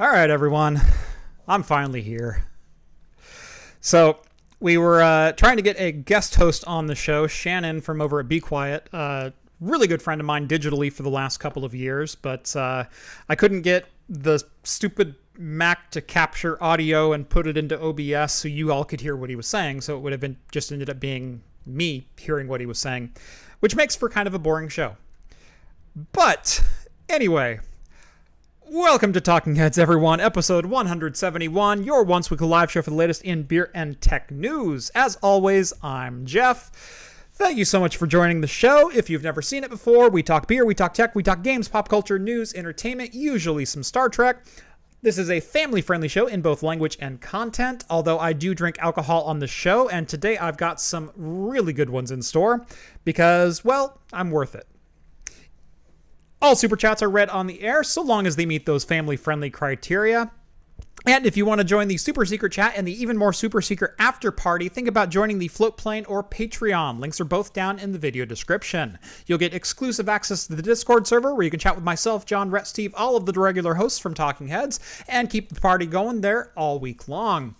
All right, everyone. I'm finally here. So, we were uh, trying to get a guest host on the show, Shannon from over at Be Quiet. Uh, really good friend of mine digitally for the last couple of years, but uh, I couldn't get the stupid Mac to capture audio and put it into OBS so you all could hear what he was saying. So it would have been just ended up being me hearing what he was saying, which makes for kind of a boring show. But anyway, welcome to Talking Heads, everyone. Episode 171, your once weekly live show for the latest in beer and tech news. As always, I'm Jeff. Thank you so much for joining the show. If you've never seen it before, we talk beer, we talk tech, we talk games, pop culture, news, entertainment, usually some Star Trek. This is a family friendly show in both language and content, although I do drink alcohol on the show, and today I've got some really good ones in store because, well, I'm worth it. All super chats are read on the air so long as they meet those family friendly criteria. And if you want to join the super secret chat and the even more super secret after party, think about joining the Floatplane or Patreon. Links are both down in the video description. You'll get exclusive access to the Discord server where you can chat with myself, John, Rhett, Steve, all of the regular hosts from Talking Heads, and keep the party going there all week long.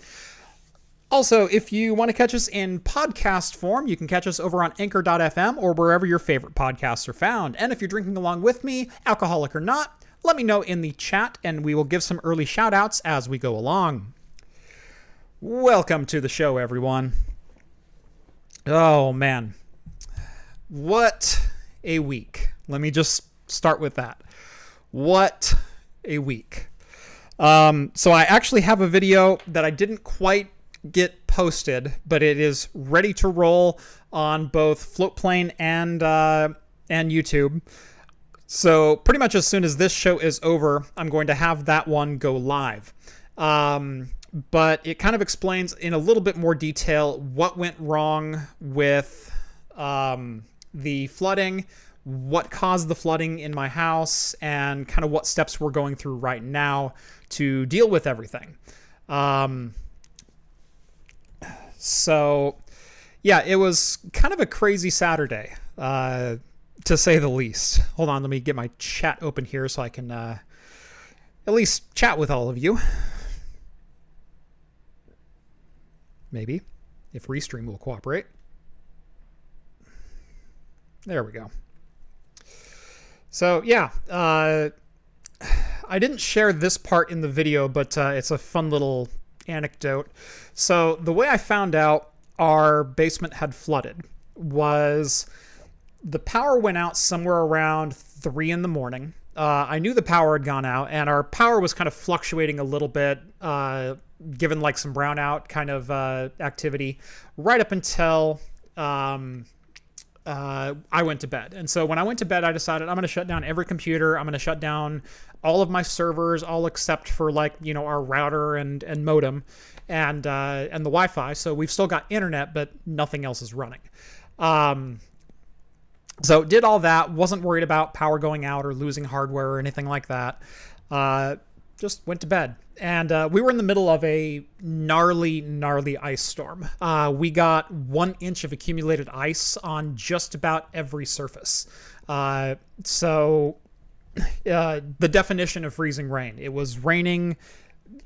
Also, if you want to catch us in podcast form, you can catch us over on anchor.fm or wherever your favorite podcasts are found. And if you're drinking along with me, alcoholic or not, let me know in the chat and we will give some early shout outs as we go along. Welcome to the show, everyone. Oh, man. What a week. Let me just start with that. What a week. Um, so, I actually have a video that I didn't quite get posted, but it is ready to roll on both Floatplane and uh, and YouTube. So pretty much as soon as this show is over, I'm going to have that one go live. Um, but it kind of explains in a little bit more detail what went wrong with um, the flooding, what caused the flooding in my house, and kind of what steps we're going through right now to deal with everything. Um, so, yeah, it was kind of a crazy Saturday. Uh, to say the least. Hold on, let me get my chat open here so I can uh, at least chat with all of you. Maybe, if Restream will cooperate. There we go. So, yeah, uh, I didn't share this part in the video, but uh, it's a fun little anecdote. So, the way I found out our basement had flooded was the power went out somewhere around three in the morning. Uh, I knew the power had gone out, and our power was kind of fluctuating a little bit, uh, given like some brownout kind of uh, activity, right up until um, uh, I went to bed. And so when I went to bed, I decided I'm going to shut down every computer. I'm going to shut down all of my servers, all except for like you know our router and and modem, and uh, and the Wi-Fi. So we've still got internet, but nothing else is running. Um, so did all that, wasn't worried about power going out or losing hardware or anything like that. Uh, just went to bed. And uh, we were in the middle of a gnarly, gnarly ice storm. Uh, we got one inch of accumulated ice on just about every surface. Uh, so uh, the definition of freezing rain. It was raining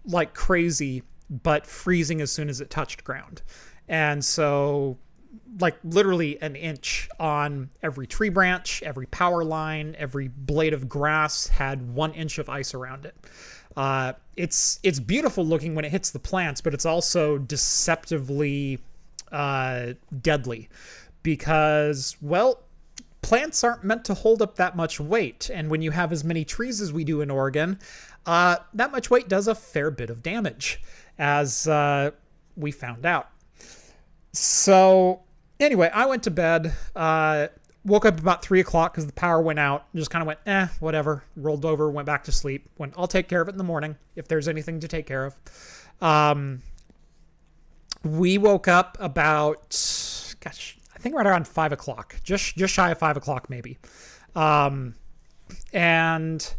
like crazy, but freezing as soon as it touched ground. And so like literally an inch on every tree branch, every power line, every blade of grass had one inch of ice around it. Uh, it's it's beautiful looking when it hits the plants, but it's also deceptively uh, deadly because well, plants aren't meant to hold up that much weight, and when you have as many trees as we do in Oregon, uh, that much weight does a fair bit of damage, as uh, we found out. So anyway, I went to bed. Uh, woke up about three o'clock because the power went out. Just kind of went, eh, whatever. Rolled over, went back to sleep. Went, I'll take care of it in the morning if there's anything to take care of. Um, we woke up about, gosh, I think right around five o'clock, just just shy of five o'clock maybe. Um, and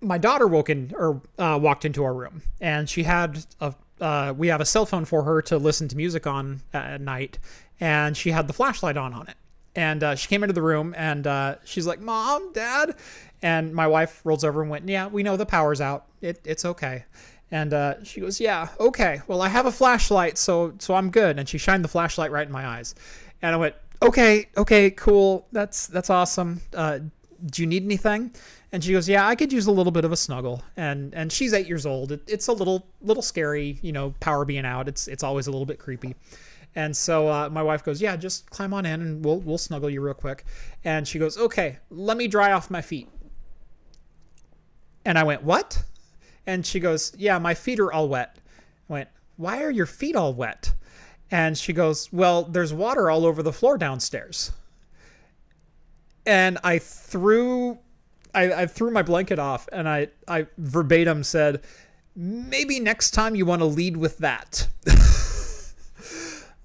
my daughter woke in or uh, walked into our room, and she had a uh, we have a cell phone for her to listen to music on at night, and she had the flashlight on on it. And uh, she came into the room and uh, she's like, "Mom, Dad," And my wife rolls over and went, Yeah, we know the power's out. It, it's okay. And uh, she goes, Yeah, okay. Well, I have a flashlight, so so I'm good. And she shined the flashlight right in my eyes. And I went, Okay, okay, cool. That's that's awesome. Uh, do you need anything? And she goes, yeah, I could use a little bit of a snuggle. And and she's eight years old. It, it's a little little scary, you know, power being out. It's it's always a little bit creepy. And so uh, my wife goes, yeah, just climb on in and we'll we'll snuggle you real quick. And she goes, okay, let me dry off my feet. And I went, what? And she goes, yeah, my feet are all wet. I went, why are your feet all wet? And she goes, well, there's water all over the floor downstairs. And I threw I, I threw my blanket off and I, I verbatim said, maybe next time you want to lead with that.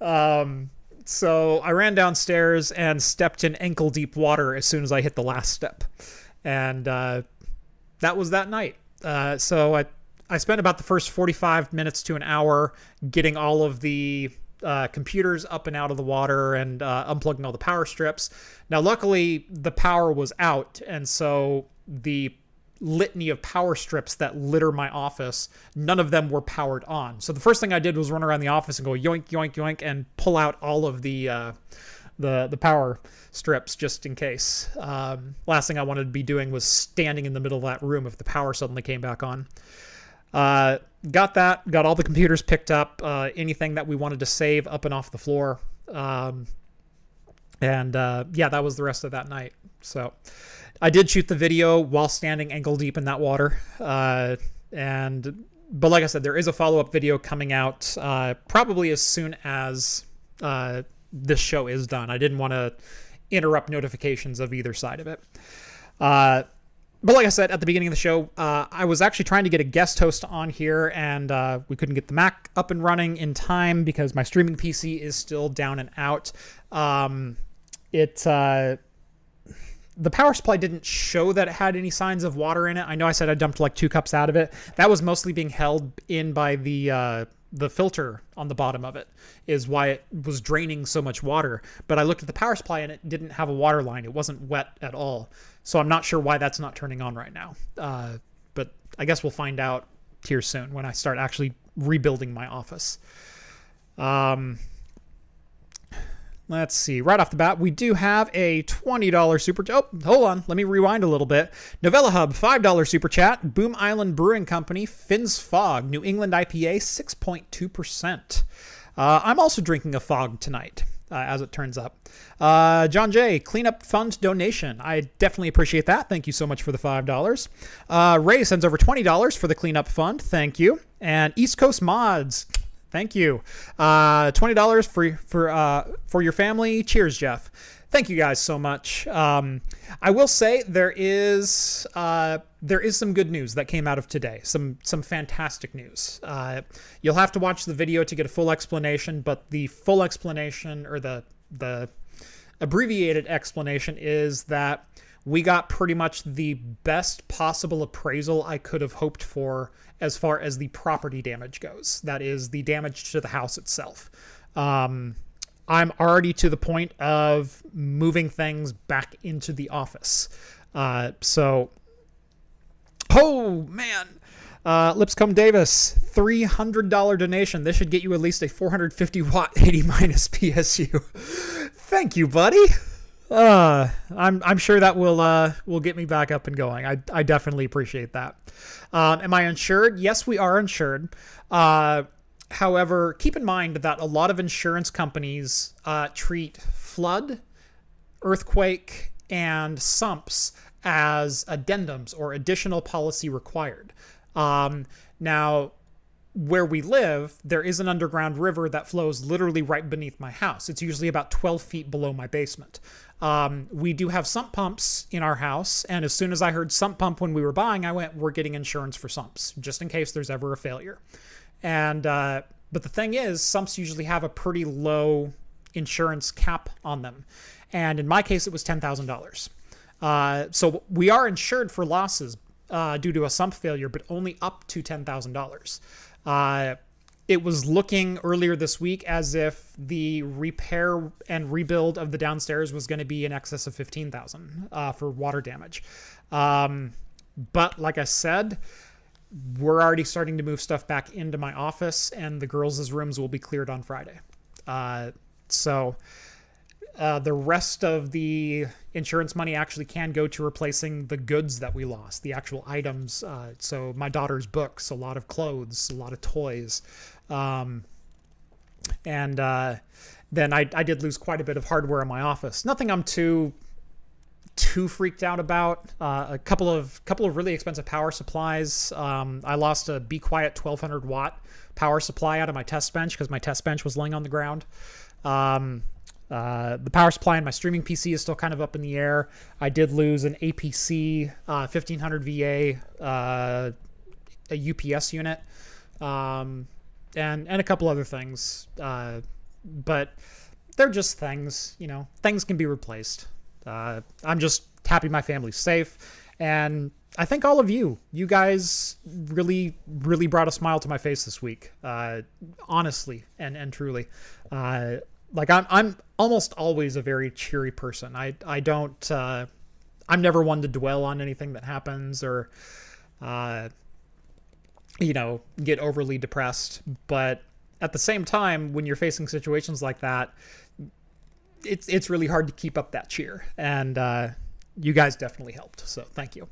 um, so I ran downstairs and stepped in ankle deep water as soon as I hit the last step. And uh, that was that night. Uh, so I, I spent about the first 45 minutes to an hour getting all of the uh, computers up and out of the water and uh, unplugging all the power strips. Now, luckily, the power was out, and so the litany of power strips that litter my office, none of them were powered on. So the first thing I did was run around the office and go yoink, yoink, yoink, and pull out all of the uh, the the power strips just in case. Um, last thing I wanted to be doing was standing in the middle of that room if the power suddenly came back on. Uh, got that, got all the computers picked up, uh, anything that we wanted to save up and off the floor. Um, and uh, yeah, that was the rest of that night. So I did shoot the video while standing ankle deep in that water. Uh, and but like I said, there is a follow up video coming out uh, probably as soon as uh, this show is done. I didn't want to interrupt notifications of either side of it. But like I said at the beginning of the show, uh, I was actually trying to get a guest host on here, and uh, we couldn't get the Mac up and running in time because my streaming PC is still down and out. Um, it uh, the power supply didn't show that it had any signs of water in it. I know I said I dumped like two cups out of it. That was mostly being held in by the uh, the filter on the bottom of it is why it was draining so much water. But I looked at the power supply and it didn't have a water line. It wasn't wet at all. So I'm not sure why that's not turning on right now. Uh, but I guess we'll find out here soon when I start actually rebuilding my office. Um, Let's see. Right off the bat, we do have a $20 super. Chat. Oh, hold on. Let me rewind a little bit. Novella Hub, $5 super chat. Boom Island Brewing Company, Finn's Fog, New England IPA, 6.2%. Uh, I'm also drinking a fog tonight. Uh, as it turns up. Uh, John J, cleanup fund donation. I definitely appreciate that. Thank you so much for the $5. Uh, Ray sends over $20 for the cleanup fund. Thank you. And East Coast Mods, Thank you. Uh, Twenty dollars for for uh, for your family. Cheers, Jeff. Thank you guys so much. Um, I will say there is uh, there is some good news that came out of today. Some some fantastic news. Uh, you'll have to watch the video to get a full explanation, but the full explanation or the the abbreviated explanation is that we got pretty much the best possible appraisal I could have hoped for as far as the property damage goes. That is the damage to the house itself. Um, I'm already to the point of moving things back into the office. Uh, so, oh man. Uh, Lipscomb Davis, $300 donation. This should get you at least a 450 watt 80 minus PSU. Thank you, buddy. Uh, I'm I'm sure that will uh will get me back up and going. I I definitely appreciate that. Um, am I insured? Yes, we are insured. Uh, however, keep in mind that a lot of insurance companies uh, treat flood, earthquake, and sumps as addendums or additional policy required. Um, now, where we live, there is an underground river that flows literally right beneath my house. It's usually about 12 feet below my basement. Um, we do have sump pumps in our house, and as soon as I heard sump pump when we were buying, I went, "We're getting insurance for sumps, just in case there's ever a failure." And uh, but the thing is, sumps usually have a pretty low insurance cap on them, and in my case, it was ten thousand uh, dollars. So we are insured for losses uh, due to a sump failure, but only up to ten thousand uh, dollars it was looking earlier this week as if the repair and rebuild of the downstairs was going to be in excess of 15,000 uh, for water damage. Um, but like I said, we're already starting to move stuff back into my office, and the girls' rooms will be cleared on Friday. Uh, so uh, the rest of the insurance money actually can go to replacing the goods that we lost, the actual items. Uh, so my daughter's books, a lot of clothes, a lot of toys. Um, and uh, then I, I did lose quite a bit of hardware in my office. Nothing I'm too too freaked out about. Uh, a couple of couple of really expensive power supplies. Um, I lost a Be Quiet 1200 watt power supply out of my test bench because my test bench was laying on the ground. Um, uh, the power supply in my streaming PC is still kind of up in the air. I did lose an APC uh, 1500 VA, uh, a UPS unit, um, and and a couple other things. Uh, but they're just things, you know. Things can be replaced. Uh, I'm just happy my family's safe, and I think all of you, you guys, really, really brought a smile to my face this week. Uh, honestly and and truly like I'm I'm almost always a very cheery person. I I don't uh, I'm never one to dwell on anything that happens or uh, you know get overly depressed. But at the same time, when you're facing situations like that, it's it's really hard to keep up that cheer. And uh, you guys definitely helped. So thank you.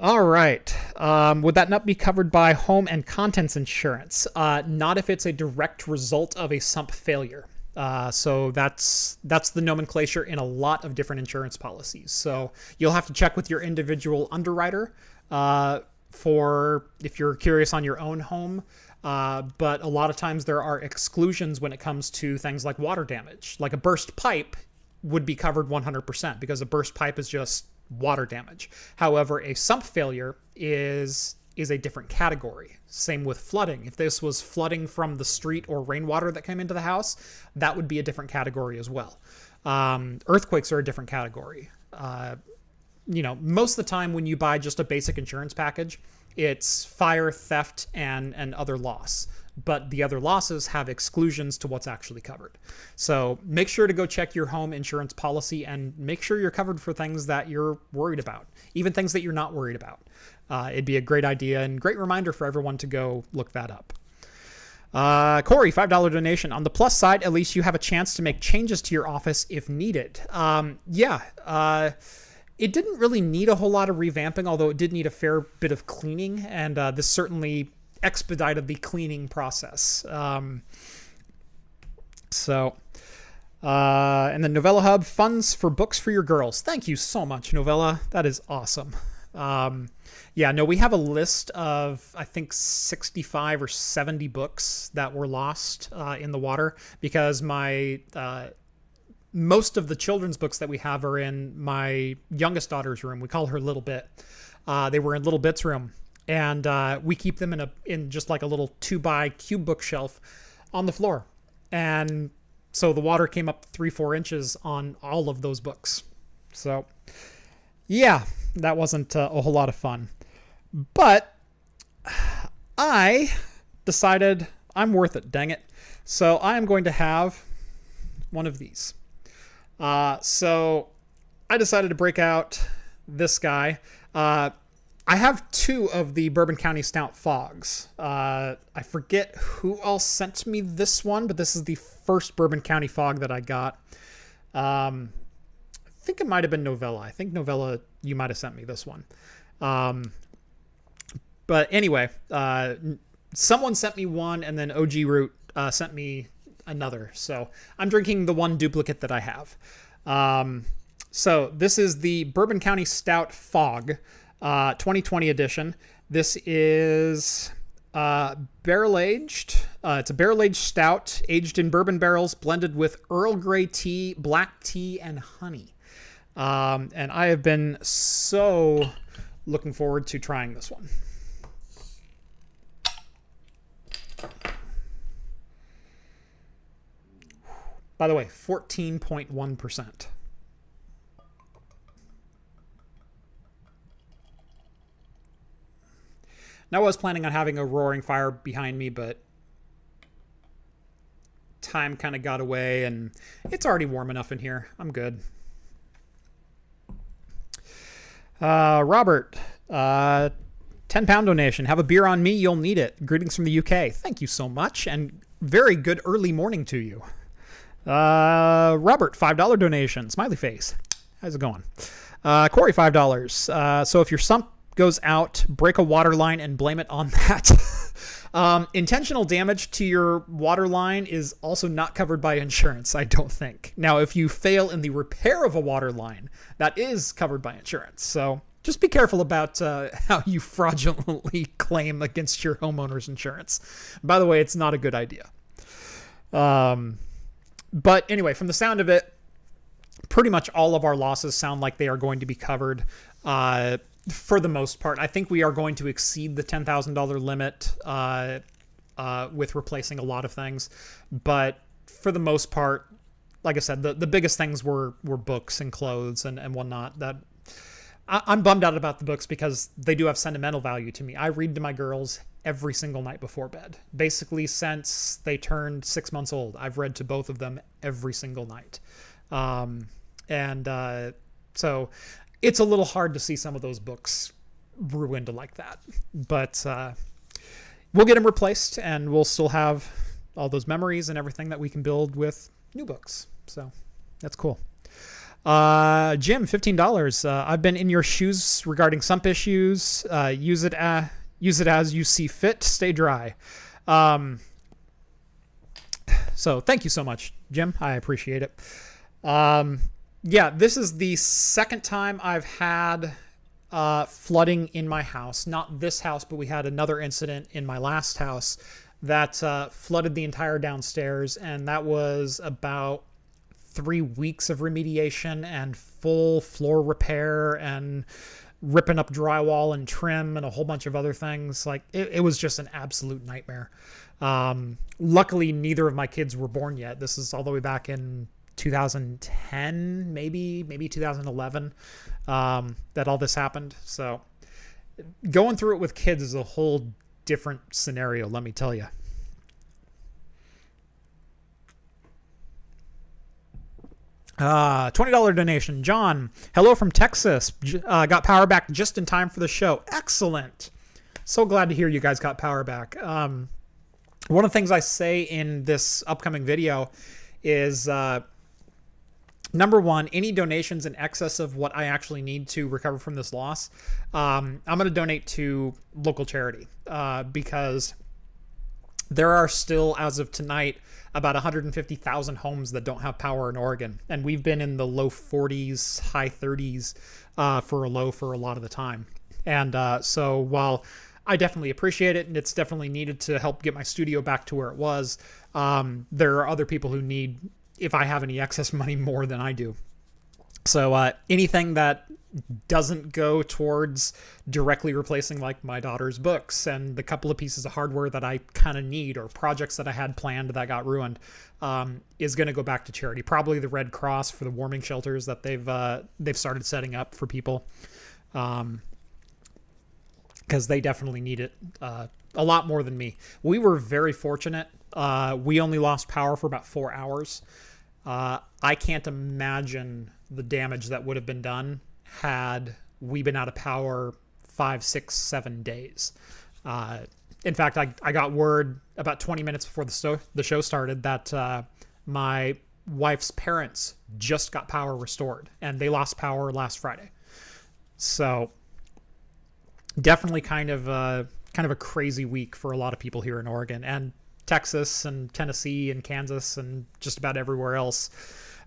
All right. Um, would that not be covered by home and contents insurance? Uh, not if it's a direct result of a sump failure. Uh, so that's that's the nomenclature in a lot of different insurance policies. So you'll have to check with your individual underwriter uh, for if you're curious on your own home. Uh, but a lot of times there are exclusions when it comes to things like water damage. Like a burst pipe would be covered 100% because a burst pipe is just water damage. However, a sump failure is is a different category. Same with flooding. If this was flooding from the street or rainwater that came into the house, that would be a different category as well. Um, earthquakes are a different category. Uh, you know, most of the time when you buy just a basic insurance package, it's fire, theft, and and other loss but the other losses have exclusions to what's actually covered. So make sure to go check your home insurance policy and make sure you're covered for things that you're worried about, even things that you're not worried about. Uh, it'd be a great idea and great reminder for everyone to go look that up. Uh, Corey, $5 donation. On the plus side, at least you have a chance to make changes to your office if needed. Um, yeah. Uh, it didn't really need a whole lot of revamping, although it did need a fair bit of cleaning, and uh, this certainly expedited the cleaning process. Um, so, uh, and then Novella Hub funds for books for your girls. Thank you so much, Novella. That is awesome. Um, yeah, no, we have a list of I think 65 or 70 books that were lost uh, in the water because my uh, most of the children's books that we have are in my youngest daughter's room. We call her Little Bit. Uh, they were in Little Bit's room, and uh, we keep them in a in just like a little two by cube bookshelf on the floor. And so the water came up three four inches on all of those books. So yeah that wasn't uh, a whole lot of fun. But i decided i'm worth it. Dang it. So i am going to have one of these uh, so i decided to break out this guy uh, I have two of the Bourbon County Stout Fogs. Uh, I forget who else sent me this one, but this is the first Bourbon County Fog that I got. Um, I think it might have been Novella. I think Novella, you might have sent me this one. Um, but anyway, uh, someone sent me one, and then OG Root uh, sent me another. So I'm drinking the one duplicate that I have. Um, so this is the Bourbon County Stout Fog uh, 2020 edition. This is uh, barrel aged. Uh, it's a barrel aged stout aged in bourbon barrels, blended with Earl Grey tea, black tea, and honey. Um, and I have been so looking forward to trying this one. By the way, 14.1%. Now I was planning on having a roaring fire behind me, but time kind of got away and it's already warm enough in here. I'm good. Uh, Robert, uh, 10 pound donation. Have a beer on me. You'll need it. Greetings from the UK. Thank you so much. And very good early morning to you. Uh, Robert, $5 donation. Smiley face. How's it going? Uh, Corey, $5. Uh, so if your sump goes out, break a water line and blame it on that. um, intentional damage to your water line is also not covered by insurance, I don't think. Now, if you fail in the repair of a water line, that is covered by insurance. So just be careful about uh, how you fraudulently claim against your homeowner's insurance. By the way, it's not a good idea. Um, but anyway, from the sound of it, pretty much all of our losses sound like they are going to be covered uh, for the most part. I think we are going to exceed the $10,000 limit uh, uh, with replacing a lot of things. But for the most part, like I said, the, the biggest things were were books and clothes and, and whatnot. That I, I'm bummed out about the books because they do have sentimental value to me. I read to my girls every single night before bed. Basically, since they turned six months old, I've read to both of them every single night. Um, and uh, so it's a little hard to see some of those books ruined like that. But uh, we'll get them replaced and we'll still have all those memories and everything that we can build with new books. So that's cool. Uh, Jim, fifteen dollars. Uh, I've been in your shoes regarding sump issues. Uh, use it uh, use it as you see fit. Stay dry. Um, so thank you so much, Jim. I appreciate it. Um, yeah, this is the second time I've had uh, flooding in my house. Not this house, but we had another incident in my last house that uh, flooded the entire downstairs, and that was about three weeks of remediation and full floor repair and ripping up drywall and trim and a whole bunch of other things. Like it, it was just an absolute nightmare. Um, luckily, neither of my kids were born yet. This is all the way back in 2010, maybe maybe 2011, um, that all this happened. So going through it with kids is a whole different scenario. Let me tell you. Uh, $20 donation. John, hello from Texas. Uh, got power back just in time for the show. Excellent. So glad to hear you guys got power back. Um, one of the things I say in this upcoming video is uh, number one, any donations in excess of what I actually need to recover from this loss, um, I'm going to donate to local charity uh, because there are still, as of tonight, about 150,000 homes that don't have power in Oregon, and we've been in the low 40s, high 30s uh, for a low for a lot of the time. And uh, so while I definitely appreciate it, and it's definitely needed to help get my studio back to where it was. Um, there are other people who need, if I have any excess money, more than I do. So uh, anything that doesn't go towards directly replacing like my daughter's books and the couple of pieces of hardware that I kind of need or projects that I had planned that got ruined um, is going to go back to charity. Probably the Red Cross for the warming shelters that they've uh, they've started setting up for people, because um, they definitely need it uh, a lot more than me. We were very fortunate. Uh, we only lost power for about four hours. Uh, I can't imagine the damage that would have been done had we been out of power five, six, seven days. Uh, in fact, I, I got word about 20 minutes before the, sto- the show started that uh, my wife's parents just got power restored and they lost power last Friday. So definitely kind of a, kind of a crazy week for a lot of people here in Oregon and Texas and Tennessee and Kansas and just about everywhere else.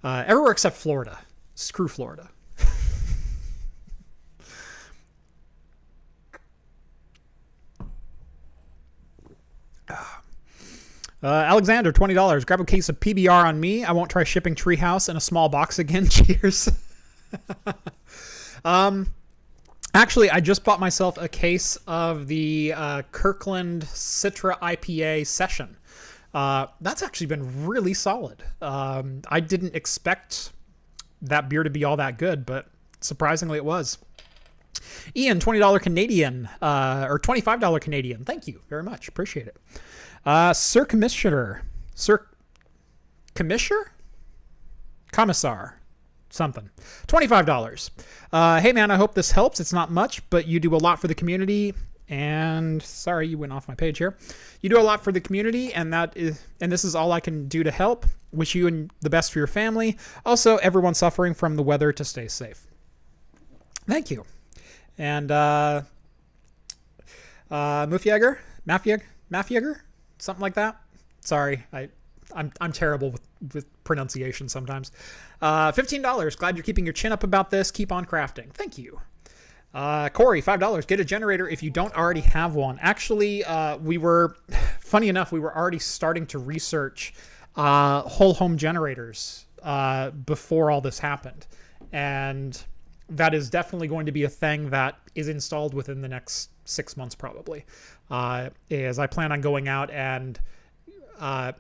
Uh, everywhere except Florida. Screw Florida. Uh, Alexander, twenty dollars. Grab a case of PBR on me. I won't try shipping Treehouse in a small box again. Cheers. um, actually, I just bought myself a case of the uh, Kirkland Citra IPA Session. Uh, that's actually been really solid. Um, I didn't expect that beer to be all that good, but surprisingly, it was. Ian, twenty dollar Canadian uh, or twenty five dollar Canadian. Thank you very much. Appreciate it. Uh, Sir Commissioner. Sir Commissioner? Commissar. something. $25. Uh, hey, man, I hope this helps. It's not much, but you do a lot for the community. And sorry, you went off my page here. You do a lot for the community, and that is, and this is all I can do to help. Wish you and the best for your family. Also, everyone suffering from the weather to stay safe. Thank you. And uh, uh, Mufjäger, Mafjäger, Mafjäger, something like that. Sorry, I, I'm I'm terrible with with pronunciation sometimes. Uh, Fifteen dollars. Glad you're keeping your chin up about this. Keep on crafting. Thank you. Uh, Corey, five dollars. Get a generator if you don't already have one. Actually, uh, we were, funny enough, we were already starting to research uh, whole home generators uh, before all this happened, and that is definitely going to be a thing that is installed within the next six months, probably. Uh, is I plan on going out and uh,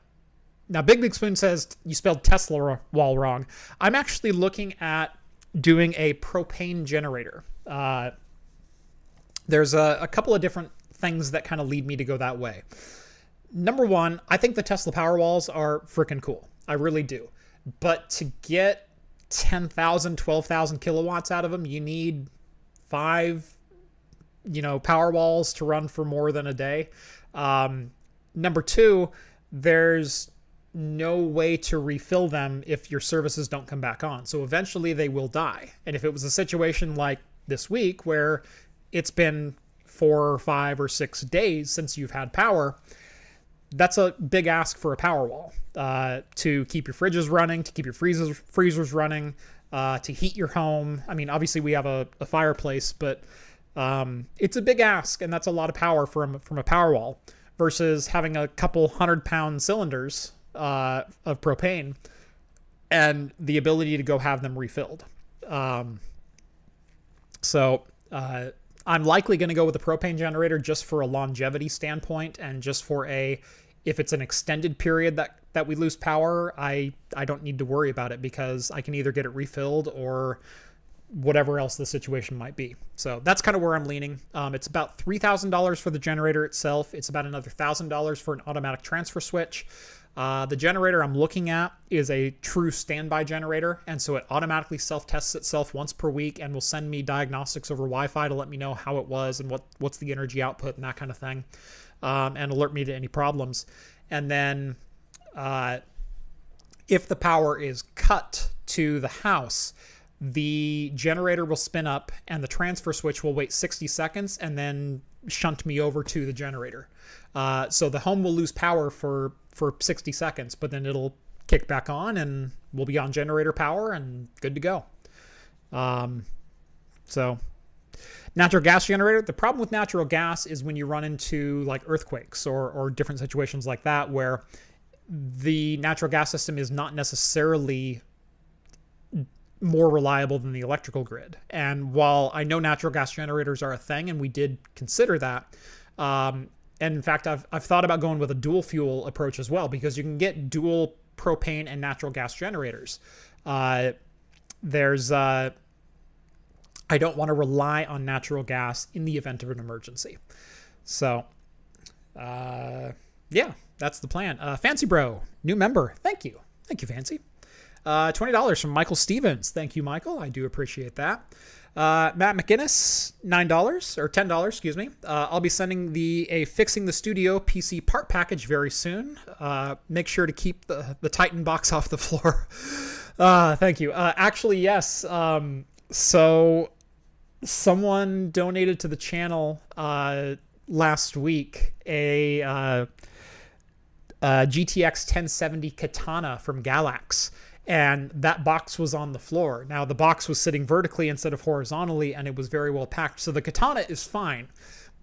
now Big Big Spoon says you spelled Tesla wall wrong. I'm actually looking at doing a propane generator. Uh, there's a, a couple of different things that kind of lead me to go that way. Number one, I think the Tesla Powerwalls are freaking cool. I really do. But to get 10,000, 12,000 kilowatts out of them, you need five, you know, power walls to run for more than a day. Um, number two, there's no way to refill them if your services don't come back on. So eventually they will die. And if it was a situation like this week where it's been four or five or six days since you've had power, that's a big ask for a power wall uh, to keep your fridges running, to keep your freezers freezers running, uh, to heat your home. I mean, obviously we have a, a fireplace, but um, it's a big ask, and that's a lot of power from from a power wall versus having a couple hundred pound cylinders uh, of propane and the ability to go have them refilled. Um, so uh, I'm likely going to go with a propane generator just for a longevity standpoint and just for a if it's an extended period that that we lose power, I I don't need to worry about it because I can either get it refilled or whatever else the situation might be. So that's kind of where I'm leaning. Um, it's about three thousand dollars for the generator itself. It's about another thousand dollars for an automatic transfer switch. Uh, the generator I'm looking at is a true standby generator, and so it automatically self-tests itself once per week and will send me diagnostics over Wi-Fi to let me know how it was and what what's the energy output and that kind of thing, um, and alert me to any problems. And then, uh, if the power is cut to the house, the generator will spin up and the transfer switch will wait 60 seconds and then shunt me over to the generator. Uh, so the home will lose power for for 60 seconds, but then it'll kick back on and we'll be on generator power and good to go. Um, so natural gas generator. The problem with natural gas is when you run into like earthquakes or or different situations like that where the natural gas system is not necessarily more reliable than the electrical grid. And while I know natural gas generators are a thing, and we did consider that, um, and in fact, I've, I've thought about going with a dual fuel approach as well because you can get dual propane and natural gas generators. Uh, there's, uh, I don't want to rely on natural gas in the event of an emergency. So, uh, yeah, that's the plan. Uh, Fancy Bro, new member. Thank you. Thank you, Fancy. Uh, $20 from Michael Stevens. Thank you, Michael. I do appreciate that. Uh, Matt McGinnis, nine dollars or ten dollars, excuse me. Uh, I'll be sending the a fixing the studio PC part package very soon. Uh, make sure to keep the the Titan box off the floor. Uh, thank you. Uh, actually, yes. Um, so someone donated to the channel uh, last week a, a GTX 1070 Katana from Galax and that box was on the floor. Now the box was sitting vertically instead of horizontally, and it was very well packed. So the katana is fine,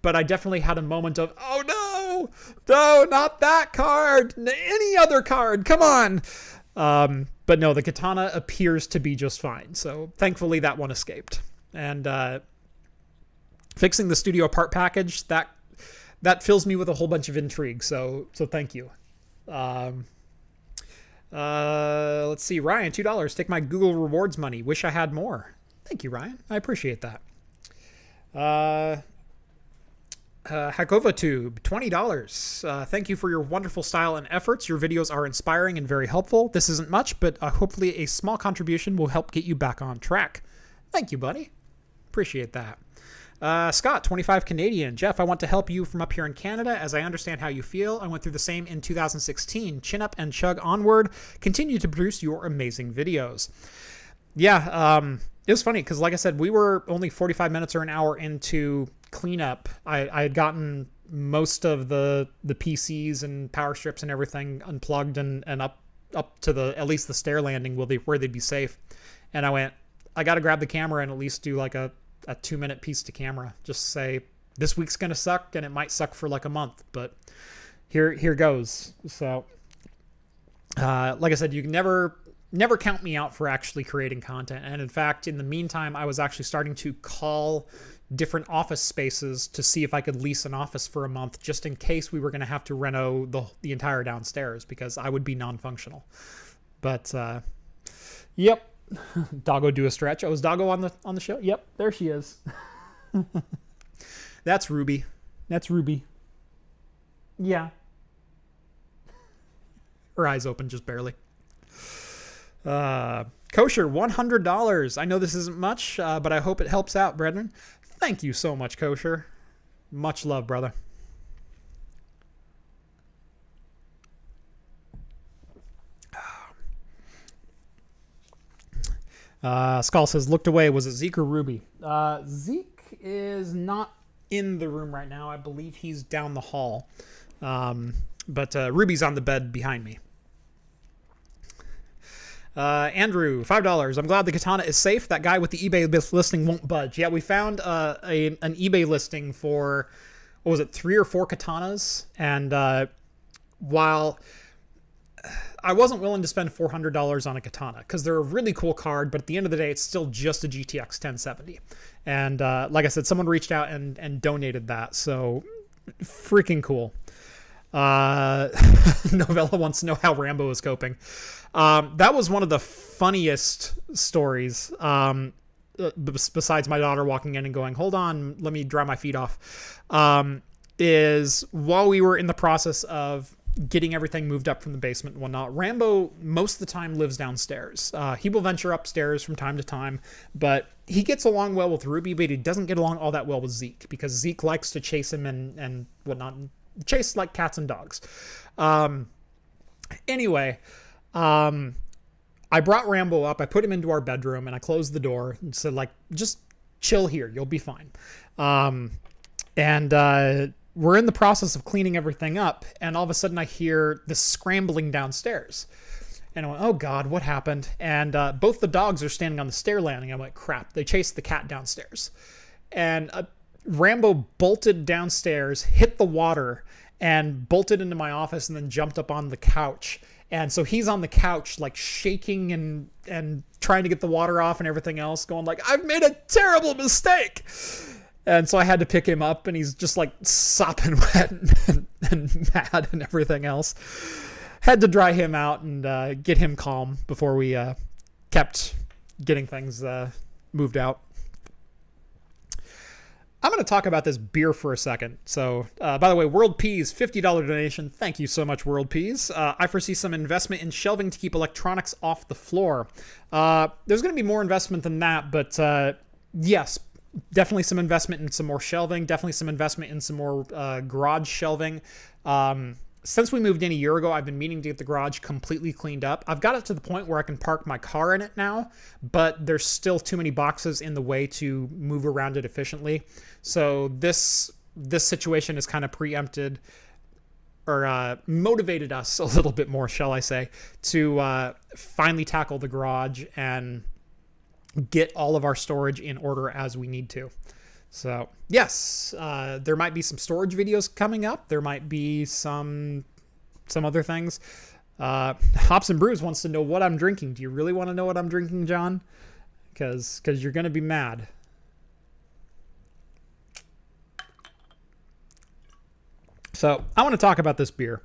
but I definitely had a moment of, oh no, no, not that card, any other card, come on. Um, but no, the katana appears to be just fine. So thankfully that one escaped. And uh, fixing the studio part package that that fills me with a whole bunch of intrigue. So so thank you. Um, uh, let's see, Ryan, two dollars. Take my Google rewards money. Wish I had more. Thank you, Ryan. I appreciate that. Uh, Uh, HakovaTube, $20. Uh, thank you for your wonderful style and efforts. Your videos are inspiring and very helpful. This isn't much, but uh, hopefully a small contribution will help get you back on track. Thank you, buddy. Appreciate that. Uh, Scott, 25 Canadian. Jeff, I want to help you from up here in Canada as I understand how you feel. I went through the same in 2016. Chin up and chug onward. Continue to produce your amazing videos. Yeah, um, it was funny because, like I said, we were only 45 minutes or an hour into cleanup. I, I had gotten most of the the PCs and power strips and everything unplugged and, and up up to the at least the stair landing they where they'd be safe. And I went, I got to grab the camera and at least do like a, a two minute piece to camera. Just say this week's gonna suck and it might suck for like a month, but here here goes. So, uh, like I said, you can never never count me out for actually creating content. And in fact, in the meantime, I was actually starting to call different office spaces to see if I could lease an office for a month just in case we were going to have to reno the, the entire downstairs because I would be non-functional. But uh, yep, Doggo do a stretch. Oh, is Doggo on the on the show? Yep, there she is. That's Ruby. That's Ruby. Yeah. Her eyes open just barely. Uh, kosher, $100. I know this isn't much, uh, but I hope it helps out, brethren. Thank you so much, Kosher. Much love, brother. Uh, Skull says, looked away. Was it Zeke or Ruby? Uh, Zeke is not in the room right now. I believe he's down the hall. Um, but uh, Ruby's on the bed behind me. Uh, Andrew, five dollars. I'm glad the katana is safe. That guy with the eBay listing won't budge. Yeah, we found uh, a an eBay listing for what was it, three or four katanas, and uh, while I wasn't willing to spend four hundred dollars on a katana because they're a really cool card, but at the end of the day, it's still just a GTX 1070. And uh, like I said, someone reached out and and donated that, so freaking cool. Uh, Novella wants to know how Rambo is coping. Um, that was one of the funniest stories. Um, uh, besides my daughter walking in and going, "Hold on, let me dry my feet off," um, is while we were in the process of getting everything moved up from the basement and whatnot. Rambo most of the time lives downstairs. Uh, he will venture upstairs from time to time, but he gets along well with Ruby, but he doesn't get along all that well with Zeke because Zeke likes to chase him and and whatnot, chase like cats and dogs. Um, anyway, um, I brought Rambo up. I put him into our bedroom and I closed the door and said, like, just chill here. You'll be fine. Um, and uh, we're in the process of cleaning everything up. And all of a sudden, I hear this scrambling downstairs. And I went, oh God, what happened? And uh, both the dogs are standing on the stair landing. I'm like, crap, they chased the cat downstairs. And uh, Rambo bolted downstairs, hit the water, and bolted into my office and then jumped up on the couch and so he's on the couch like shaking and and trying to get the water off and everything else going like i've made a terrible mistake and so i had to pick him up and he's just like sopping wet and, and mad and everything else had to dry him out and uh, get him calm before we uh, kept getting things uh, moved out I'm going to talk about this beer for a second. So, uh, by the way, World Peas, $50 donation. Thank you so much, World Peas. Uh, I foresee some investment in shelving to keep electronics off the floor. Uh, there's going to be more investment than that, but uh, yes, definitely some investment in some more shelving, definitely some investment in some more uh, garage shelving. Um, since we moved in a year ago, I've been meaning to get the garage completely cleaned up. I've got it to the point where I can park my car in it now, but there's still too many boxes in the way to move around it efficiently. So this this situation is kind of preempted or uh, motivated us a little bit more, shall I say, to uh, finally tackle the garage and get all of our storage in order as we need to. So yes, uh, there might be some storage videos coming up. There might be some some other things. Uh, Hops and Brews wants to know what I'm drinking. Do you really want to know what I'm drinking, John? Because because you're gonna be mad. So I want to talk about this beer.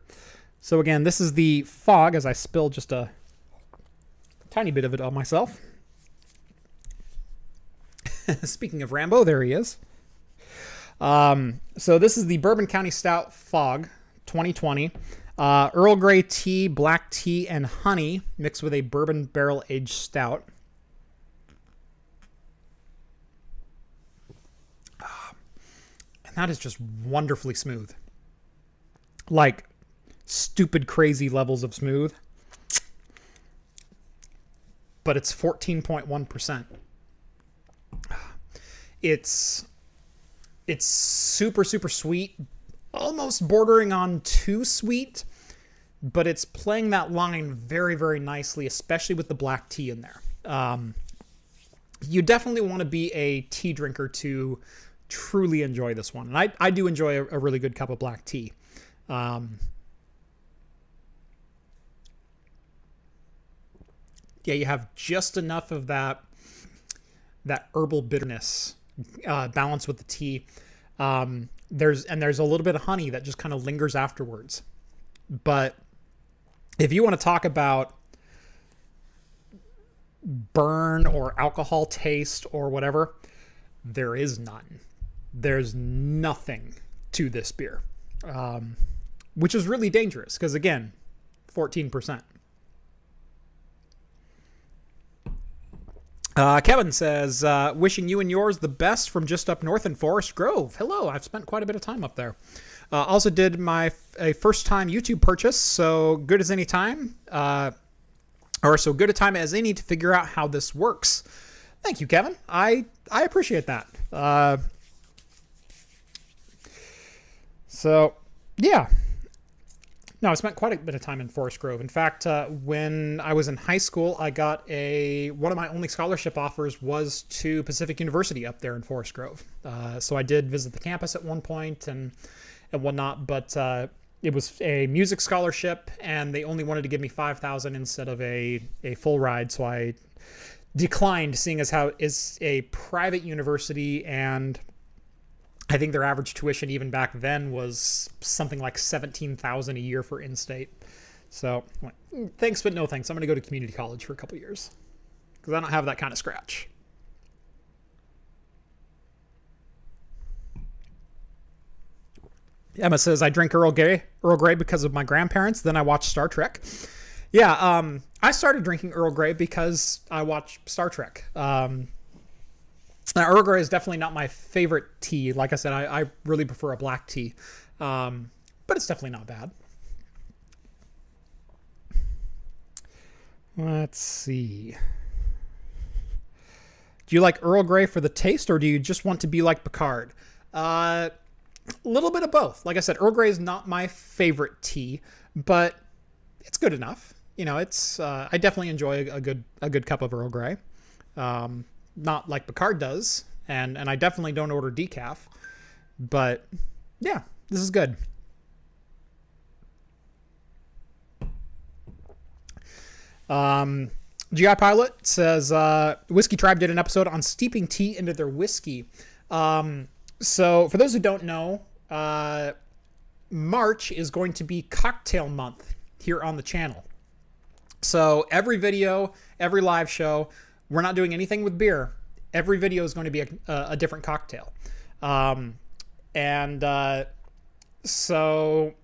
So again, this is the Fog, as I spilled just a tiny bit of it on myself. Speaking of Rambo, there he is. Um, so this is the Bourbon County Stout Fog 2020. Uh, Earl Grey tea, black tea, and honey mixed with a bourbon barrel aged stout. And that is just wonderfully smooth. Like stupid, crazy levels of smooth. But it's 14.1%. It's it's super super sweet, almost bordering on too sweet, but it's playing that line very very nicely, especially with the black tea in there. Um, you definitely want to be a tea drinker to truly enjoy this one, and I I do enjoy a, a really good cup of black tea. Um, yeah, you have just enough of that that herbal bitterness uh, balanced with the tea. Um, there's and there's a little bit of honey that just kind of lingers afterwards. But if you want to talk about burn or alcohol taste or whatever, there is none. There's nothing to this beer, um, which is really dangerous because again, 14%. Uh, Kevin says, uh, wishing you and yours the best from just up north in Forest Grove. Hello, I've spent quite a bit of time up there. Uh, also did my a first time YouTube purchase, so good as any time, uh, or so good a time as any to figure out how this works. Thank you, Kevin. I I appreciate that. Uh, so yeah, no, I spent quite a bit of time in Forest Grove. In fact, uh, when I was in high school, I got a one of my only scholarship offers was to Pacific University up there in Forest Grove. Uh, so I did visit the campus at one point and and whatnot, but uh, it was a music scholarship, and they only wanted to give me five thousand instead of a a full ride. So I declined, seeing as how it's a private university and I think their average tuition even back then was something like seventeen thousand a year for in-state. So, thanks, but no thanks. I'm going to go to community college for a couple years because I don't have that kind of scratch. Emma says I drink Earl Grey, Earl Grey because of my grandparents. Then I watch Star Trek. Yeah, um, I started drinking Earl Grey because I watch Star Trek. Um, now, Earl Grey is definitely not my favorite tea. Like I said, I, I really prefer a black tea, um, but it's definitely not bad. Let's see. Do you like Earl Grey for the taste, or do you just want to be like Picard? A uh, little bit of both. Like I said, Earl Grey is not my favorite tea, but it's good enough. You know, it's uh, I definitely enjoy a good a good cup of Earl Grey. Um, not like Picard does, and and I definitely don't order decaf. But yeah, this is good. Um, GI Pilot says uh, Whiskey Tribe did an episode on steeping tea into their whiskey. Um, so for those who don't know, uh, March is going to be cocktail month here on the channel. So every video, every live show, we're not doing anything with beer. Every video is going to be a, a different cocktail. Um, and uh, so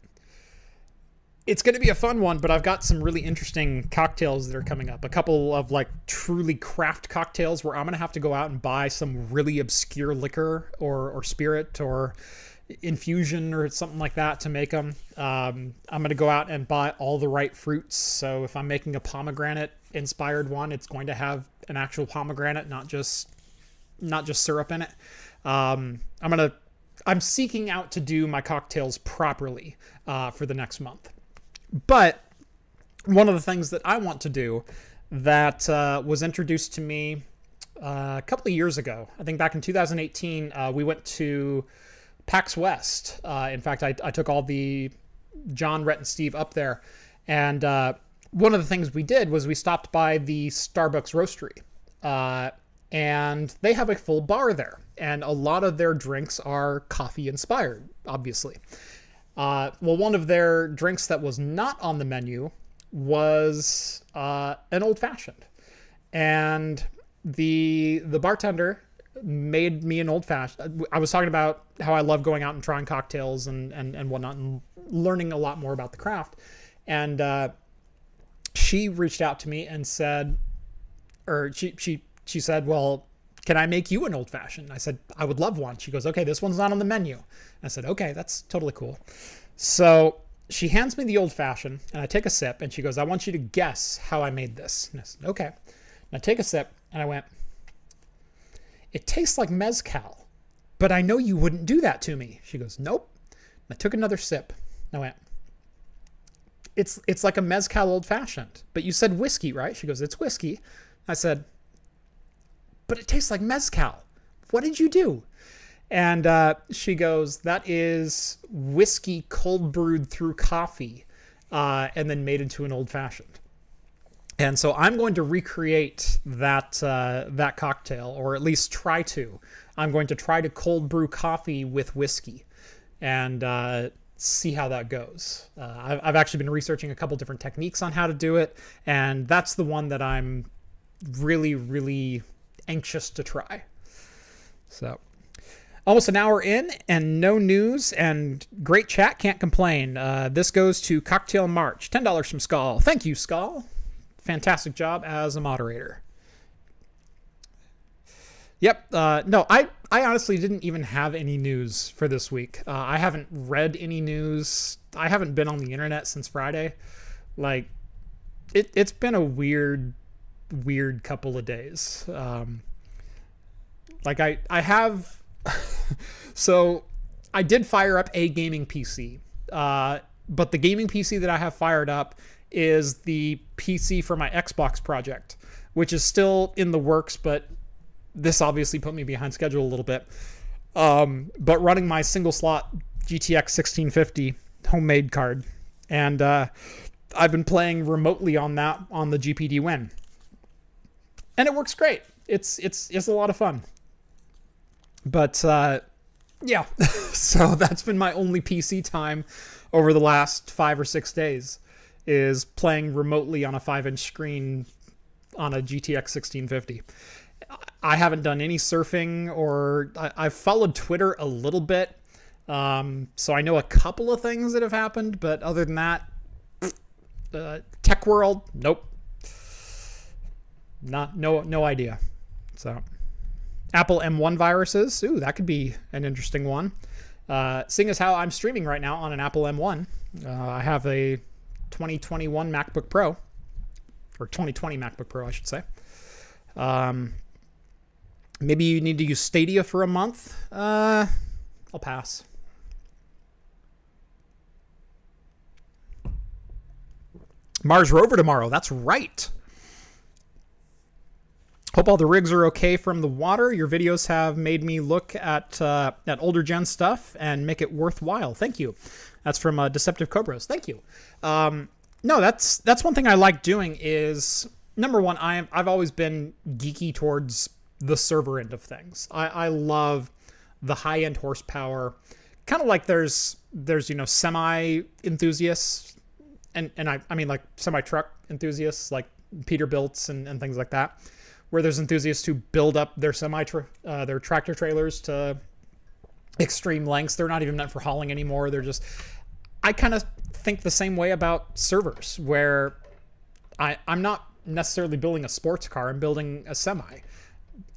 it's going to be a fun one, but I've got some really interesting cocktails that are coming up. A couple of like truly craft cocktails where I'm going to have to go out and buy some really obscure liquor or, or spirit or infusion or something like that to make them. Um, I'm going to go out and buy all the right fruits. So if I'm making a pomegranate inspired one, it's going to have an actual pomegranate, not just not just syrup in it. Um, I'm gonna I'm seeking out to do my cocktails properly uh, for the next month. But one of the things that I want to do that uh, was introduced to me uh, a couple of years ago, I think back in 2018, uh, we went to PAX West. Uh, in fact, I, I, took all the John, Rhett, and Steve up there. And uh, one of the things we did was we stopped by the Starbucks Roastery. Uh, and they have a full bar there. And a lot of their drinks are coffee inspired, obviously. Uh, well, one of their drinks that was not on the menu was uh, an old fashioned. And the the bartender made me an old fashioned. I was talking about how I love going out and trying cocktails and and and whatnot, and learning a lot more about the craft. And uh, she reached out to me and said, or she she she said, well. Can I make you an old fashioned? I said, I would love one. She goes, Okay, this one's not on the menu. I said, Okay, that's totally cool. So she hands me the old fashioned, and I take a sip, and she goes, I want you to guess how I made this. And I said, Okay. And I take a sip, and I went, It tastes like Mezcal, but I know you wouldn't do that to me. She goes, Nope. And I took another sip. And I went, It's it's like a Mezcal old fashioned, but you said whiskey, right? She goes, It's whiskey. I said, But it tastes like Mezcal. What did you do? And uh, she goes, That is whiskey cold brewed through coffee uh, and then made into an old fashioned. And so I'm going to recreate that uh, that cocktail, or at least try to. I'm going to try to cold brew coffee with whiskey, and uh, see how that goes. Uh, I've, I've actually been researching a couple different techniques on how to do it, and that's the one that I'm really, really anxious to try. So, almost an hour in, and no news, and great chat. Can't complain. Uh, this goes to Cocktail March. Ten dollars from Skull. Thank you, Skull fantastic job as a moderator. Yep. Uh, no, I, I honestly didn't even have any news for this week. Uh, I haven't read any news. I haven't been on the internet since Friday. Like, it, it's been a weird, weird couple of days. Um, like, I, I have. so, I did fire up a gaming PC. Uh, but the gaming PC that I have fired up is the PC for my Xbox project, which is still in the works, but this obviously put me behind schedule a little bit. Um, but running my single slot GTX 1650 homemade card, and uh, I've been playing remotely on that on the GPD Win, and it works great. It's it's it's a lot of fun. But uh, yeah, so that's been my only PC time over the last five or six days is playing remotely on a 5 inch screen on a GTX 1650. I haven't done any surfing or I, have followed Twitter a little bit. Um, so I know a couple of things that have happened, but other than that, uh, tech world, nope. Not no no idea. So Apple M1 viruses, ooh, that could be an interesting one. Uh, seeing as how I'm streaming right now on an Apple M1, uh, I have a 2021 MacBook Pro, or 2020 MacBook Pro, I should say. Um, maybe you need to use Stadia for a month. Uh, I'll pass. Mars rover tomorrow. That's right. Hope all the rigs are okay from the water. Your videos have made me look at uh, at older gen stuff and make it worthwhile. Thank you. That's from uh, Deceptive Cobras. Thank you. Um, no, that's that's one thing I like doing. Is number one, I I've always been geeky towards the server end of things. I, I love the high end horsepower. Kind of like there's there's you know semi enthusiasts and and I I mean like semi truck enthusiasts like Peterbilts and, and things like that, where there's enthusiasts who build up their semi uh, their tractor trailers to extreme lengths. They're not even meant for hauling anymore. They're just. I kind of think the same way about servers, where I I'm not necessarily building a sports car. I'm building a semi,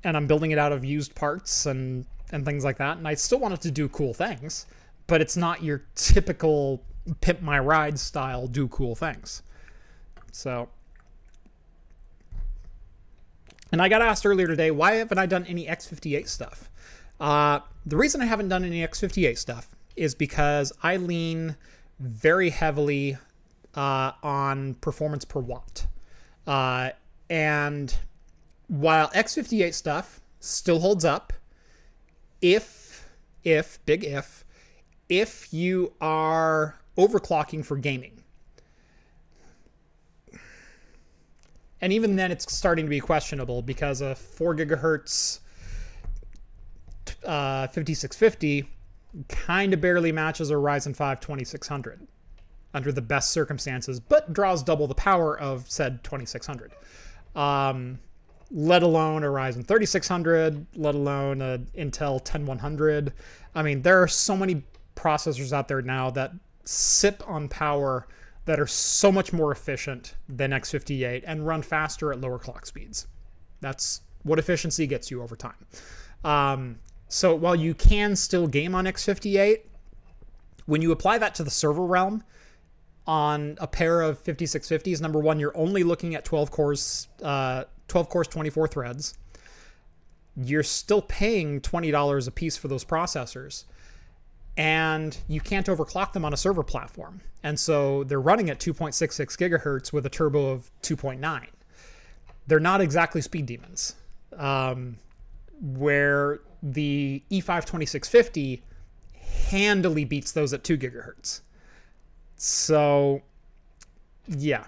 and I'm building it out of used parts and and things like that. And I still want it to do cool things, but it's not your typical pimp my ride style do cool things. So. And I got asked earlier today, why haven't I done any X58 stuff? Uh, the reason I haven't done any X58 stuff is because I lean very heavily uh, on performance per watt. Uh, and while X58 stuff still holds up, if, if, big if, if you are overclocking for gaming, and even then it's starting to be questionable because a 4 gigahertz uh, 5650 kind of barely matches a Ryzen 5 2600 under the best circumstances, but draws double the power of said 2600. Um, let alone a Ryzen 3600, let alone a Intel 10100. I mean, there are so many processors out there now that sip on power that are so much more efficient than X58 and run faster at lower clock speeds. That's what efficiency gets you over time. Um, so while you can still game on X58, when you apply that to the server realm on a pair of 5650s, number one, you're only looking at 12 cores, uh, 12 cores, 24 threads. You're still paying $20 a piece for those processors and you can't overclock them on a server platform. And so they're running at 2.66 gigahertz with a turbo of 2.9. They're not exactly speed demons. Um, where the E5 2650 handily beats those at 2 gigahertz. So, yeah.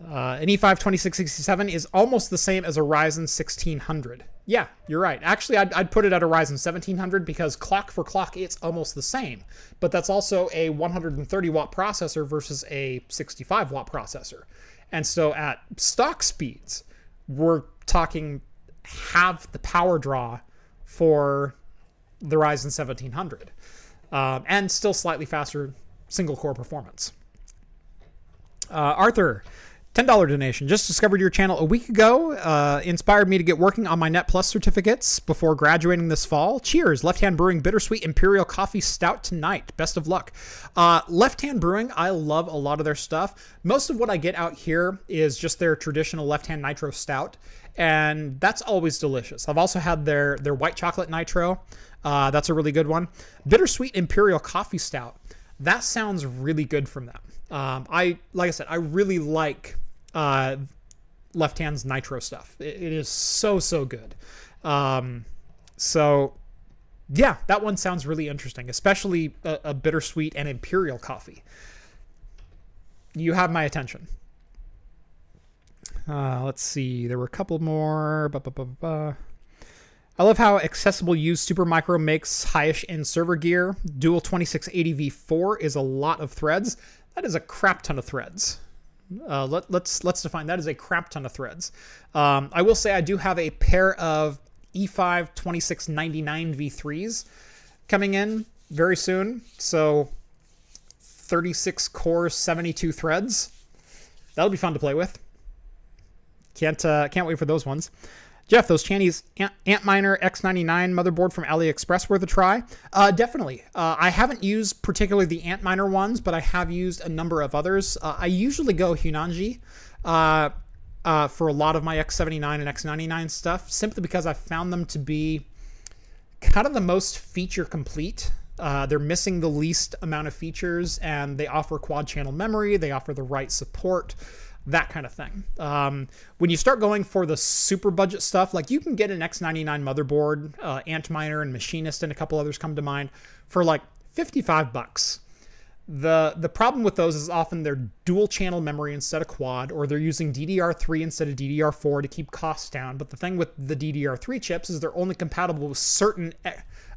Uh, an E5 2667 is almost the same as a Ryzen 1600. Yeah, you're right. Actually, I'd, I'd, put it at a Ryzen 1700 because clock for clock, it's almost the same. But that's also a 130 watt processor versus a 65 watt processor. And so at stock speeds, we're talking half the power draw for the Ryzen 1700 um, and still slightly faster single core performance. Uh, Arthur, $10 donation. Just discovered your channel a week ago. Uh, inspired me to get working on my Net Plus certificates before graduating this fall. Cheers. Left Hand Brewing Bittersweet Imperial Coffee Stout tonight. Best of luck. Uh, Left Hand Brewing, I love a lot of their stuff. Most of what I get out here is just their traditional Left Hand Nitro Stout, and that's always delicious. I've also had their, their White Chocolate Nitro. Uh, that's a really good one. Bittersweet Imperial Coffee Stout. That sounds really good from them. Um, I like I said, I really like uh, Left Hand's Nitro stuff. it, it is so so good. Um, so yeah, that one sounds really interesting, especially a, a bittersweet and imperial coffee. You have my attention. Uh, let's see. There were a couple more. Ba, ba, ba, I love how accessible used Supermicro makes highish end server gear. Dual 2680V4 is a lot of threads. That is a crap ton of threads. Uh, let, us let's, let's define that as a crap ton of threads. Um, I will say I do have a pair of E5 2699 V3s coming in very soon. So 36 cores, 72 threads. That'll be fun to play with. Can't uh, can't wait for those ones. Jeff, those Chinese Antminer X99 motherboard from AliExpress worth a try? Uh, definitely. Uh, I haven't used particularly the Antminer ones, but I have used a number of others. Uh, I usually go Huananzhi uh, uh, for a lot of my X79 and X99 stuff, simply because I found them to be kind of the most feature complete. Uh, they're missing the least amount of features, and they offer quad channel memory. They offer the right support that kind of thing. Um, when you start going for the super budget stuff, like you can get an X99 motherboard, uh, Antminer and Machinist and a couple others come to mind for like 55 bucks. The the problem with those is often they're dual channel memory instead of quad, or they're using DDR3 instead of DDR4 to keep costs down. But the thing with the DDR3 chips is they're only compatible with certain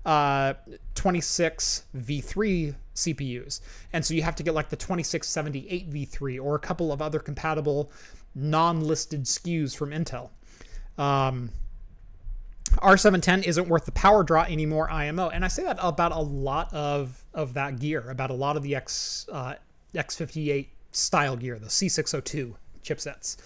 uh, 26 V3 CPUs. And so you have to get like the 2678 V3 or a couple of other compatible non-listed SKUs from Intel. Um, R710 isn't worth the power draw anymore IMO. And I say that about a lot of, of that gear, about a lot of the X, uh, X58 style gear, the C602 chipsets,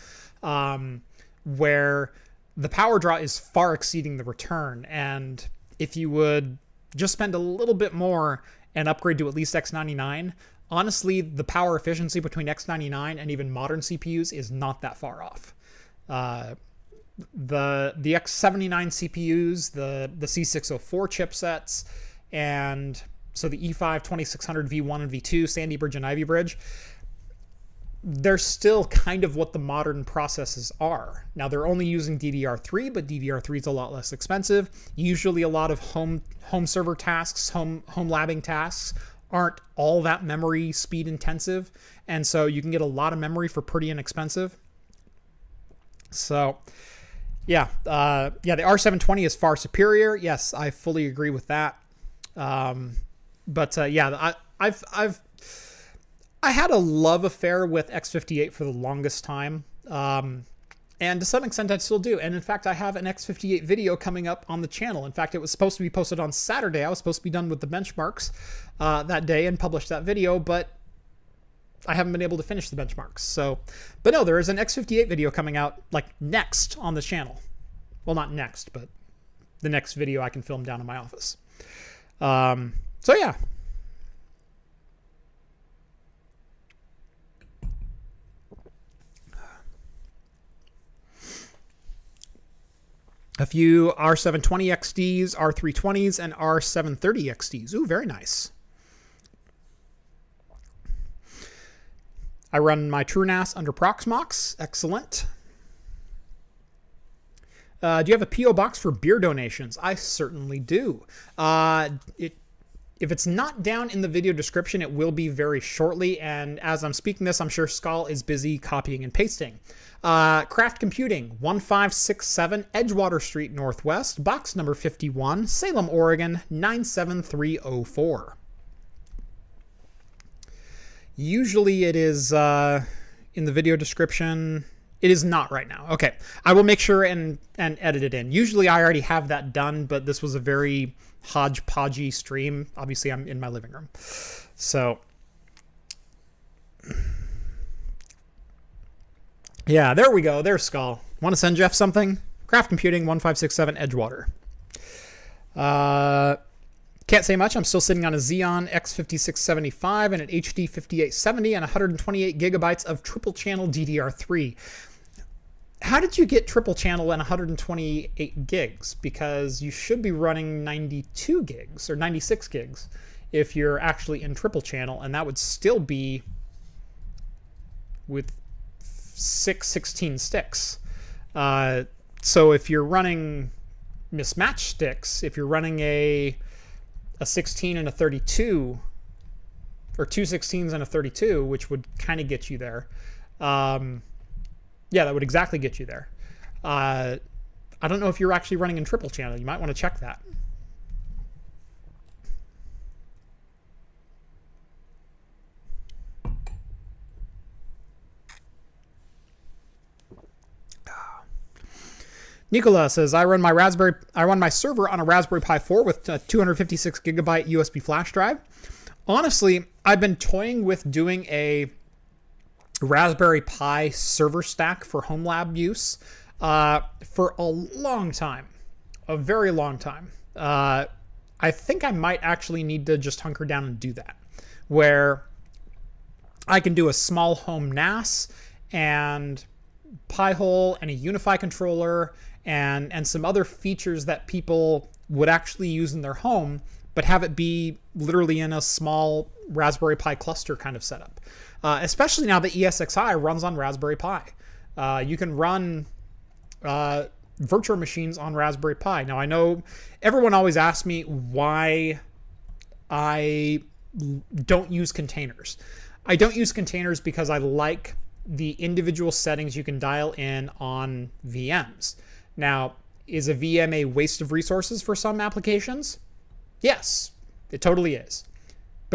um, where the power draw is far exceeding the return. And if you would just spend a little bit more and upgrade to at least X99, honestly, the power efficiency between X99 and even modern CPUs is not that far off. Uh, the the X79 CPUs, the the C604 chipsets, and so the E5 2600 V1 and V2, Sandy Bridge and Ivy Bridge, they're still kind of what the modern processes are. Now they're only using DDR3, but DDR3 is a lot less expensive. Usually a lot of home home server tasks, home home labbing tasks aren't all that memory speed intensive, and so you can get a lot of memory for pretty inexpensive. So yeah, uh, yeah, the R720 is far superior. Yes, I fully agree with that. Um, but uh, yeah, I, I've I've I had a love affair with X58 for the longest time. Um, and to some extent I still do. And in fact, I have an X58 video coming up on the channel. In fact, it was supposed to be posted on Saturday. I was supposed to be done with the benchmarks uh, that day and publish that video, but I haven't been able to finish the benchmarks. So, but no, there is an X58 video coming out like next on the channel. Well, not next, but the next video I can film down in my office. Um, so yeah, a few R720 XDs, R320s, and R730 XDs. Ooh, very nice. I run my TrueNAS under Proxmox. Excellent. Uh, do you have a P.O. box for beer donations? I certainly do. Uh, it, if it's not down in the video description, it will be very shortly. And as I'm speaking this, I'm sure Skull is busy copying and pasting. Uh, Craft Computing, 1567 Edgewater Street Northwest, box number 51, Salem, Oregon, 97304. Usually it is uh, in the video description. It is not right now. Okay, I will make sure and and edit it in. Usually I already have that done, but this was a very hodgepodgey stream. Obviously, I'm in my living room, so Yeah, there we go. There's Skull. Want to send Jeff something? Craft Computing 1567 Edgewater. Uh, can't say much. I'm still sitting on a Xeon X5675 and an HD 5870 and 128 gigabytes of triple channel DDR3. How did you get triple channel and 128 gigs? Because you should be running 92 gigs or 96 gigs if you're actually in triple channel, and that would still be with six 16 sticks. Uh, so if you're running mismatched sticks, if you're running a a 16 and a 32, or two 16s and a 32, which would kind of get you there. Um, yeah, that would exactly get you there. Uh, I don't know if you're actually running in triple channel. You might want to check that. Nicola says, I run my Raspberry, I run my server on a Raspberry Pi 4 with a 256 gigabyte USB flash drive. Honestly, I've been toying with doing a Raspberry Pi server stack for home lab use uh, for a long time, a very long time. Uh, I think I might actually need to just hunker down and do that, where I can do a small home NAS and Pi-hole and a UniFi controller and and some other features that people would actually use in their home, but have it be literally in a small Raspberry Pi cluster kind of setup. Uh, especially now that ESXi runs on Raspberry Pi. Uh, you can run uh, virtual machines on Raspberry Pi. Now, I know everyone always asks me why I don't use containers. I don't use containers because I like the individual settings you can dial in on VMs. Now, is a VM a waste of resources for some applications? Yes, it totally is.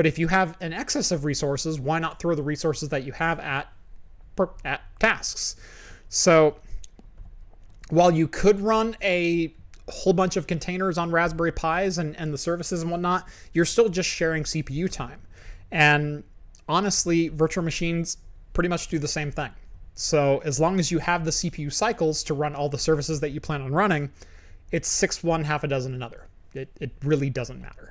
But if you have an excess of resources, why not throw the resources that you have at at tasks? So while you could run a whole bunch of containers on Raspberry Pis and, and the services and whatnot, you're still just sharing CPU time. And honestly, virtual machines pretty much do the same thing. So as long as you have the CPU cycles to run all the services that you plan on running, it's six one, half a dozen another. It, it really doesn't matter.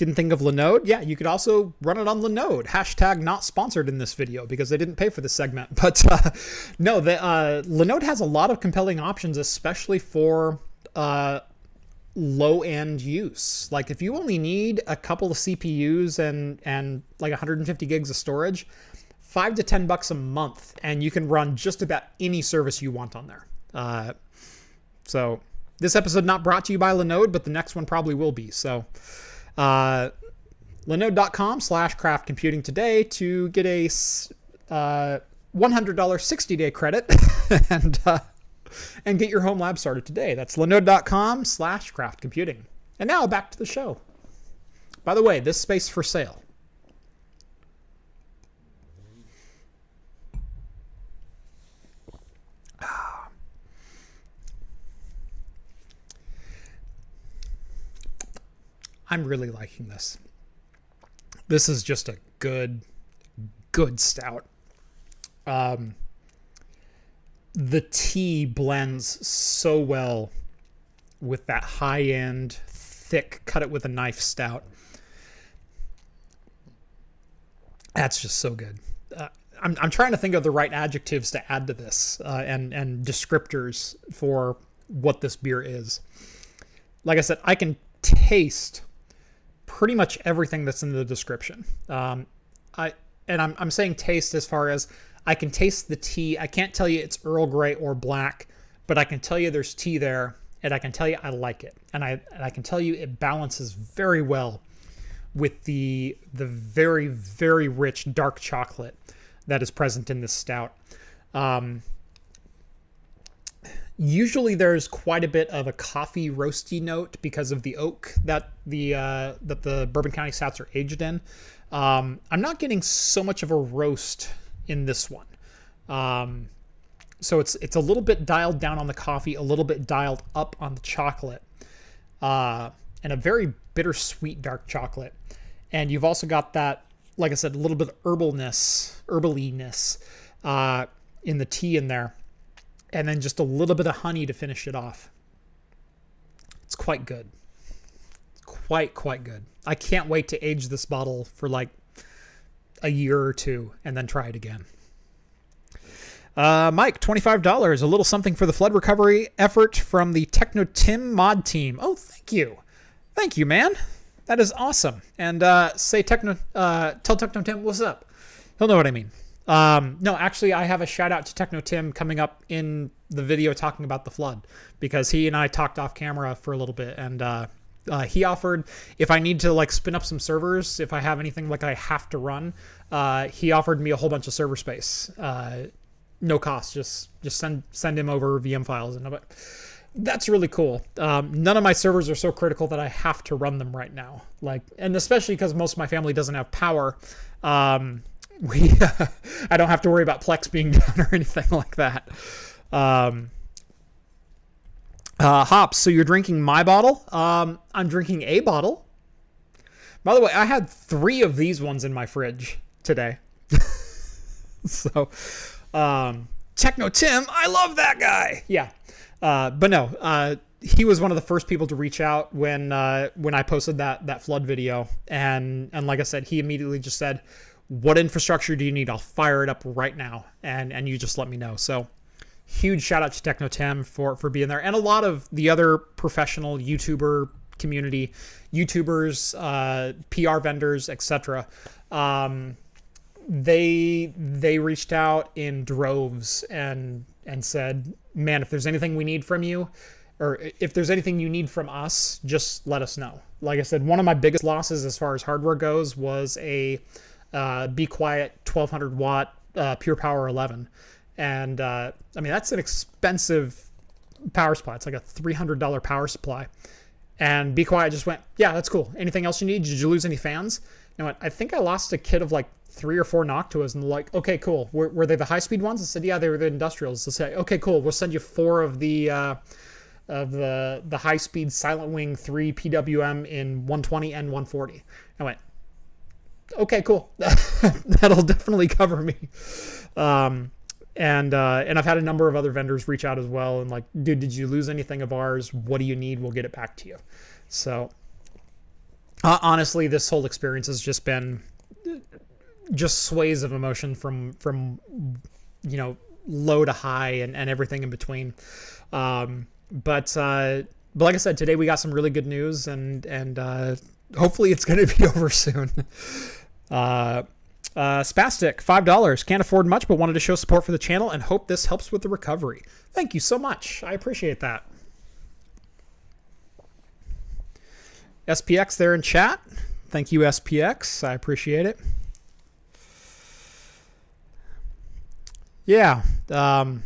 Didn't think of Linode? Yeah, you could also run it on Linode. Hashtag not sponsored in this video because they didn't pay for this segment. But uh, no, the, uh, Linode has a lot of compelling options, especially for uh, low end use. Like if you only need a couple of CPUs and and like 150 gigs of storage, five to ten bucks a month, and you can run just about any service you want on there. Uh, so this episode not brought to you by Linode, but the next one probably will be. So uh, linode.com slash craft computing today to get a uh, $100 60 day credit and uh, and get your home lab started today. That's linode.com slash craft computing. And now back to the show. By the way, this space for sale. I'm really liking this. This is just a good, good stout. Um, the tea blends so well with that high end, thick, cut it with a knife stout. That's just so good. Uh, I'm, I'm trying to think of the right adjectives to add to this uh, and, and descriptors for what this beer is. Like I said, I can taste pretty much everything that's in the description. Um, I and I'm, I'm saying taste as far as I can taste the tea. I can't tell you it's Earl Grey or black, but I can tell you there's tea there, and I can tell you I like it, and I and I can tell you it balances very well with the the very very rich dark chocolate that is present in this stout. Um, usually there's quite a bit of a coffee roasty note because of the oak that the uh, that the Bourbon County stouts are aged in. Um, I'm not getting so much of a roast in this one. Um, so it's it's a little bit dialed down on the coffee, a little bit dialed up on the chocolate, uh, and a very bittersweet dark chocolate. And you've also got that, like I said, a little bit of herbalness, herbaliness uh, in the tea in there, and then just a little bit of honey to finish it off. It's quite good. Quite quite good. I can't wait to age this bottle for like a year or two and then try it again. Uh, Mike, $25. A little something for the flood recovery effort from the Techno Tim mod team. Oh, thank you. Thank you, man. That is awesome. And uh, say Techno, uh, tell Techno Tim what's up. He'll know what I mean. Um, no, actually, I have a shout out to Techno Tim coming up in the video talking about the flood because he and I talked off camera for a little bit and uh, uh, he offered if I need to like spin up some servers, if I have anything like I have to run, uh, he offered me a whole bunch of server space, uh, no cost. Just just send send him over VM files and that's really cool. Um, none of my servers are so critical that I have to run them right now. Like, and especially because most of my family doesn't have power. Um, we I don't have to worry about Plex being down or anything like that. Um, uh, hops. So you're drinking my bottle. Um, I'm drinking a bottle. By the way, I had three of these ones in my fridge today. so, um, Techno Tim, I love that guy. Yeah, uh, but no, uh, he was one of the first people to reach out when uh, when I posted that that flood video, and and like I said, he immediately just said, "What infrastructure do you need? I'll fire it up right now, and and you just let me know." So huge shout out to Techno Tim for for being there, and a lot of the other professional YouTuber community, YouTubers, uh, PR vendors, etc. Um, they they reached out in droves and and said, "Man, if there's anything we need from you." Or if there's anything you need from us, just let us know. Like I said, one of my biggest losses as far as hardware goes was a uh, Be Quiet 1200 watt uh, Pure Power 11 and uh, I mean that's an expensive power supply. It's like a three hundred dollar power supply. And Be Quiet just went, yeah, that's cool. Anything else you need? Did you lose any fans? You know what? I think I lost a kit of like three or four Noctuas, and they're like, okay, cool. Were, were they the high speed ones? I said, yeah, they were the industrials. They say, okay, cool. We'll send you four of the. Uh, of the the high speed Silent Wing 3 PWM in 120 and 140. I went, okay, cool. That'll definitely cover me. Um, and uh, and I've had a number of other vendors reach out as well and like, dude, did you lose anything of ours? What do you need? We'll get it back to you. So uh, honestly, this whole experience has just been just sways of emotion from from you know low to high and, and everything in between. Um, but uh, but like I said, today we got some really good news and and uh, hopefully it's going to be over soon. Uh, uh, Spastic, $5. Can't afford much, but wanted to show support for the channel and hope this helps with the recovery. Thank you so much. I appreciate that. SPX there in chat. Thank you, SPX. I appreciate it. Yeah. Um,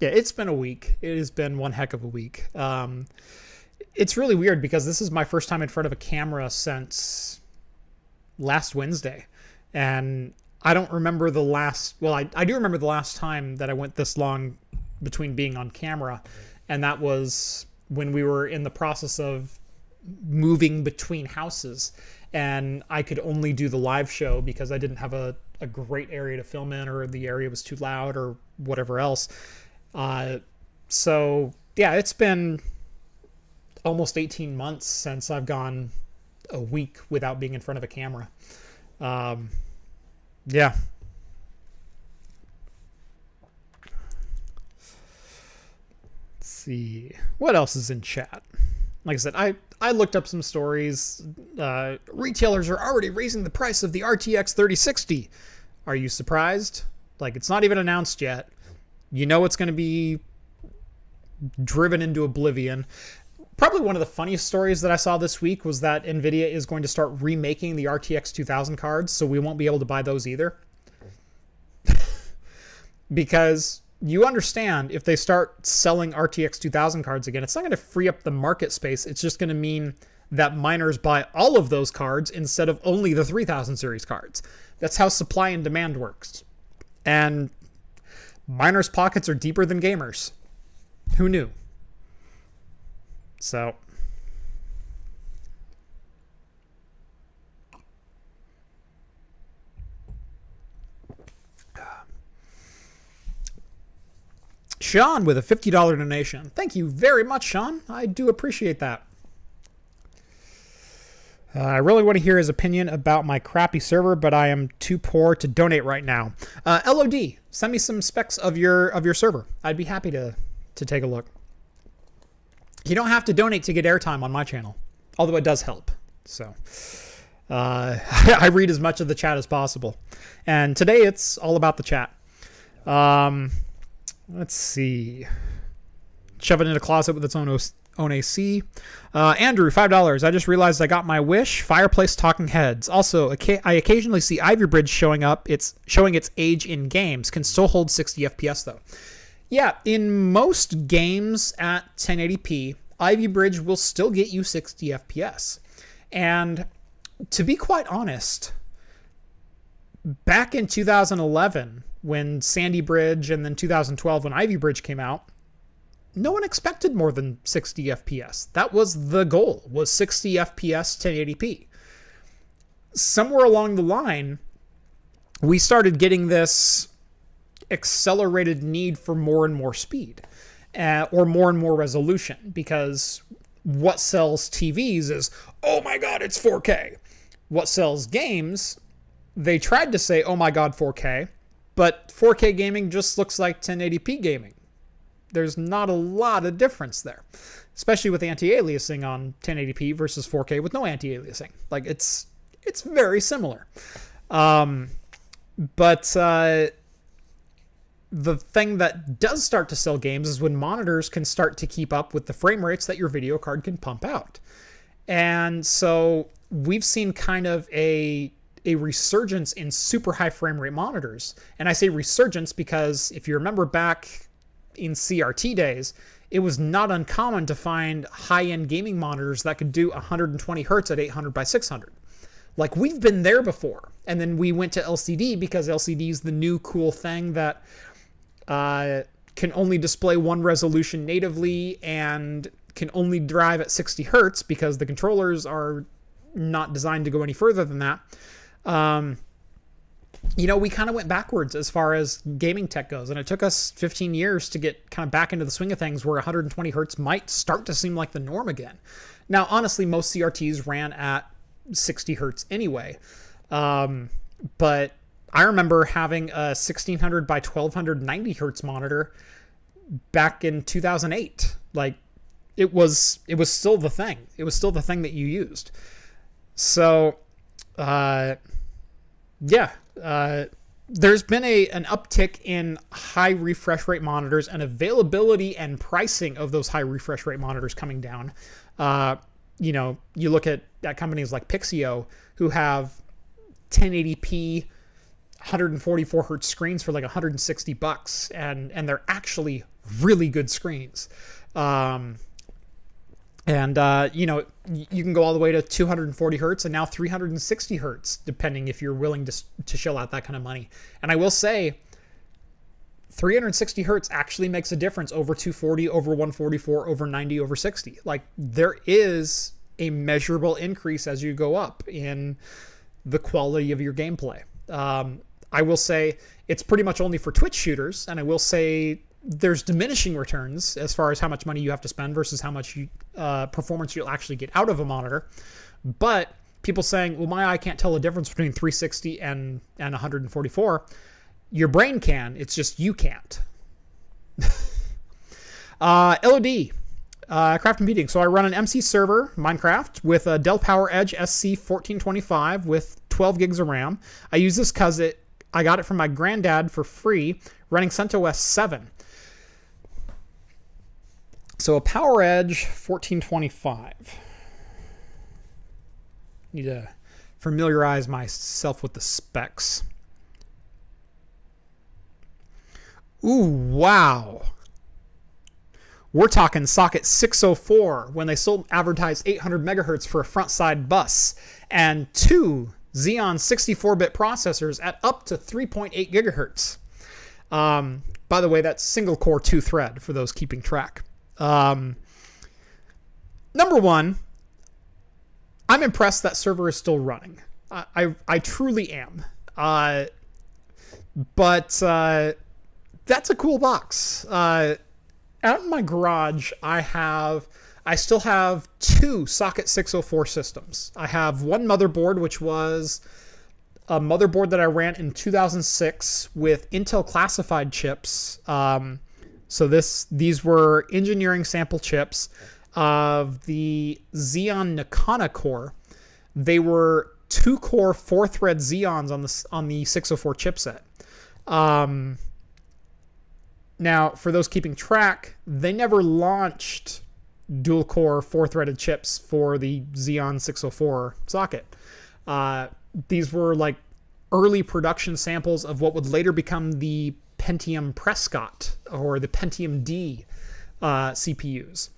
yeah, it's been a week. It has been one heck of a week. Um, it's really weird because this is my first time in front of a camera since last Wednesday. And I don't remember the last, well, I, I do remember the last time that I went this long between being on camera. And that was when we were in the process of moving between houses, and I could only do the live show because I didn't have a, a great area to film in, or the area was too loud, or whatever else. Uh, so yeah, it's been almost 18 months since I've gone a week without being in front of a camera. Um, yeah. Let's see. What else is in chat? Like I said, I, I looked up some stories. Uh, retailers are already raising the price of the RTX 3060. Are you surprised? Like, it's not even announced yet. You know it's going to be driven into oblivion. Probably one of the funniest stories that I saw this week was that Nvidia is going to start remaking the RTX 2000 cards, so we won't be able to buy those either. because you understand if they start selling RTX 2000 cards again, it's not going to free up the market space. It's just going to mean that miners buy all of those cards instead of only the 3000 series cards. That's how supply and demand works. And miners' pockets are deeper than gamers. Who knew? So. Sean with a $50 donation. Thank you very much, Sean. I do appreciate that. Uh, I really want to hear his opinion about my crappy server, but I am too poor to donate right now. Uh, LOD, send me some specs of your of your server. I'd be happy to to take a look. You don't have to donate to get airtime on my channel, although it does help. So uh, I read as much of the chat as possible. And today it's all about the chat. Um, let's see. Shove it in a closet with its own own AC. Uh, Andrew, five dollars. I just realized I got my wish. Fireplace Talking Heads. Also, I occasionally see Ivy Bridge showing up. It's showing its age in games. Can still hold 60 FPS though. Yeah, in most games at 1080p, Ivy Bridge will still get you 60 FPS. And to be quite honest, back in 2011, when Sandy Bridge and then 2012 when Ivy Bridge came out, no one expected more than 60 FPS. That was the goal, was 60 FPS 1080p. Somewhere along the line, we started getting this accelerated need for more and more speed uh, or more and more resolution because what sells TVs is, oh my God, it's 4K. What sells games, they tried to say, oh my God, 4K, but 4K gaming just looks like 1080p gaming. There's not a lot of difference there, especially with anti-aliasing on 1080p versus 4K with no anti-aliasing. Like it's it's very similar. Um, but uh, the thing that does start to sell games is when monitors can start to keep up with the frame rates that your video card can pump out. And so we've seen kind of a a resurgence in super high frame rate monitors. And I say resurgence because if you remember back in CRT days, it was not uncommon to find high-end gaming monitors that could do 120 hertz at 800 by 600. Like we've been there before. And then we went to LCD because LCD is the new cool thing that uh, can only display one resolution natively and can only drive at 60 hertz because the controllers are not designed to go any further than that. Um, you know, we kind of went backwards as far as gaming tech goes, and it took us 15 years to get kind of back into the swing of things where 120 hertz might start to seem like the norm again. Now, honestly, most CRTs ran at 60 hertz anyway, um, but I remember having a 1600 by 1290 hertz monitor back in 2008. Like it was it was still the thing. It was still the thing that you used. So uh yeah, uh there's been a an uptick in high refresh rate monitors and availability and pricing of those high refresh rate monitors coming down. Uh, you know, you look at, at companies like Pixio who have 1080p 144 hertz screens for like 160 bucks, and and they're actually really good screens. Um, and uh, you know you can go all the way to 240 hertz and now 360 hertz, depending if you're willing to to shell out that kind of money. And I will say, 360 hertz actually makes a difference over 240, over 144, over 90, over 60. Like there is a measurable increase as you go up in the quality of your gameplay. Um, I will say it's pretty much only for Twitch shooters, and I will say there's diminishing returns as far as how much money you have to spend versus how much you, uh, performance you'll actually get out of a monitor. But people saying, "Well, my eye can't tell the difference between 360 and and 144." Your brain can. It's just you can't. uh, LOD. Uh, Craft Computing. So I run an MC server, Minecraft, with a Dell PowerEdge SC1425 with 12 gigs of RAM. I use this because it I got it from my granddad for free, running CentOS 7. So a PowerEdge 1425. Need to familiarize myself with the specs. Ooh, wow. We're talking socket 604 when they sold advertised 800 megahertz for a front side bus and two Xeon 64-bit processors at up to 3.8 gigahertz. Um, by the way, that's single core two thread for those keeping track. Um, number one, I'm impressed that server is still running. I I, I truly am. Uh, but uh, that's a cool box. Uh, out in my garage, I have. I still have two socket 604 systems. I have one motherboard, which was a motherboard that I ran in 2006 with Intel classified chips. Um, so this these were engineering sample chips of the Xeon Nocona core. They were two core four thread Xeons on the on the 604 chipset. Um, now, for those keeping track, they never launched dual core four threaded chips for the Xeon 604 socket. Uh, these were like early production samples of what would later become the Pentium Prescott or the Pentium D uh, CPUs.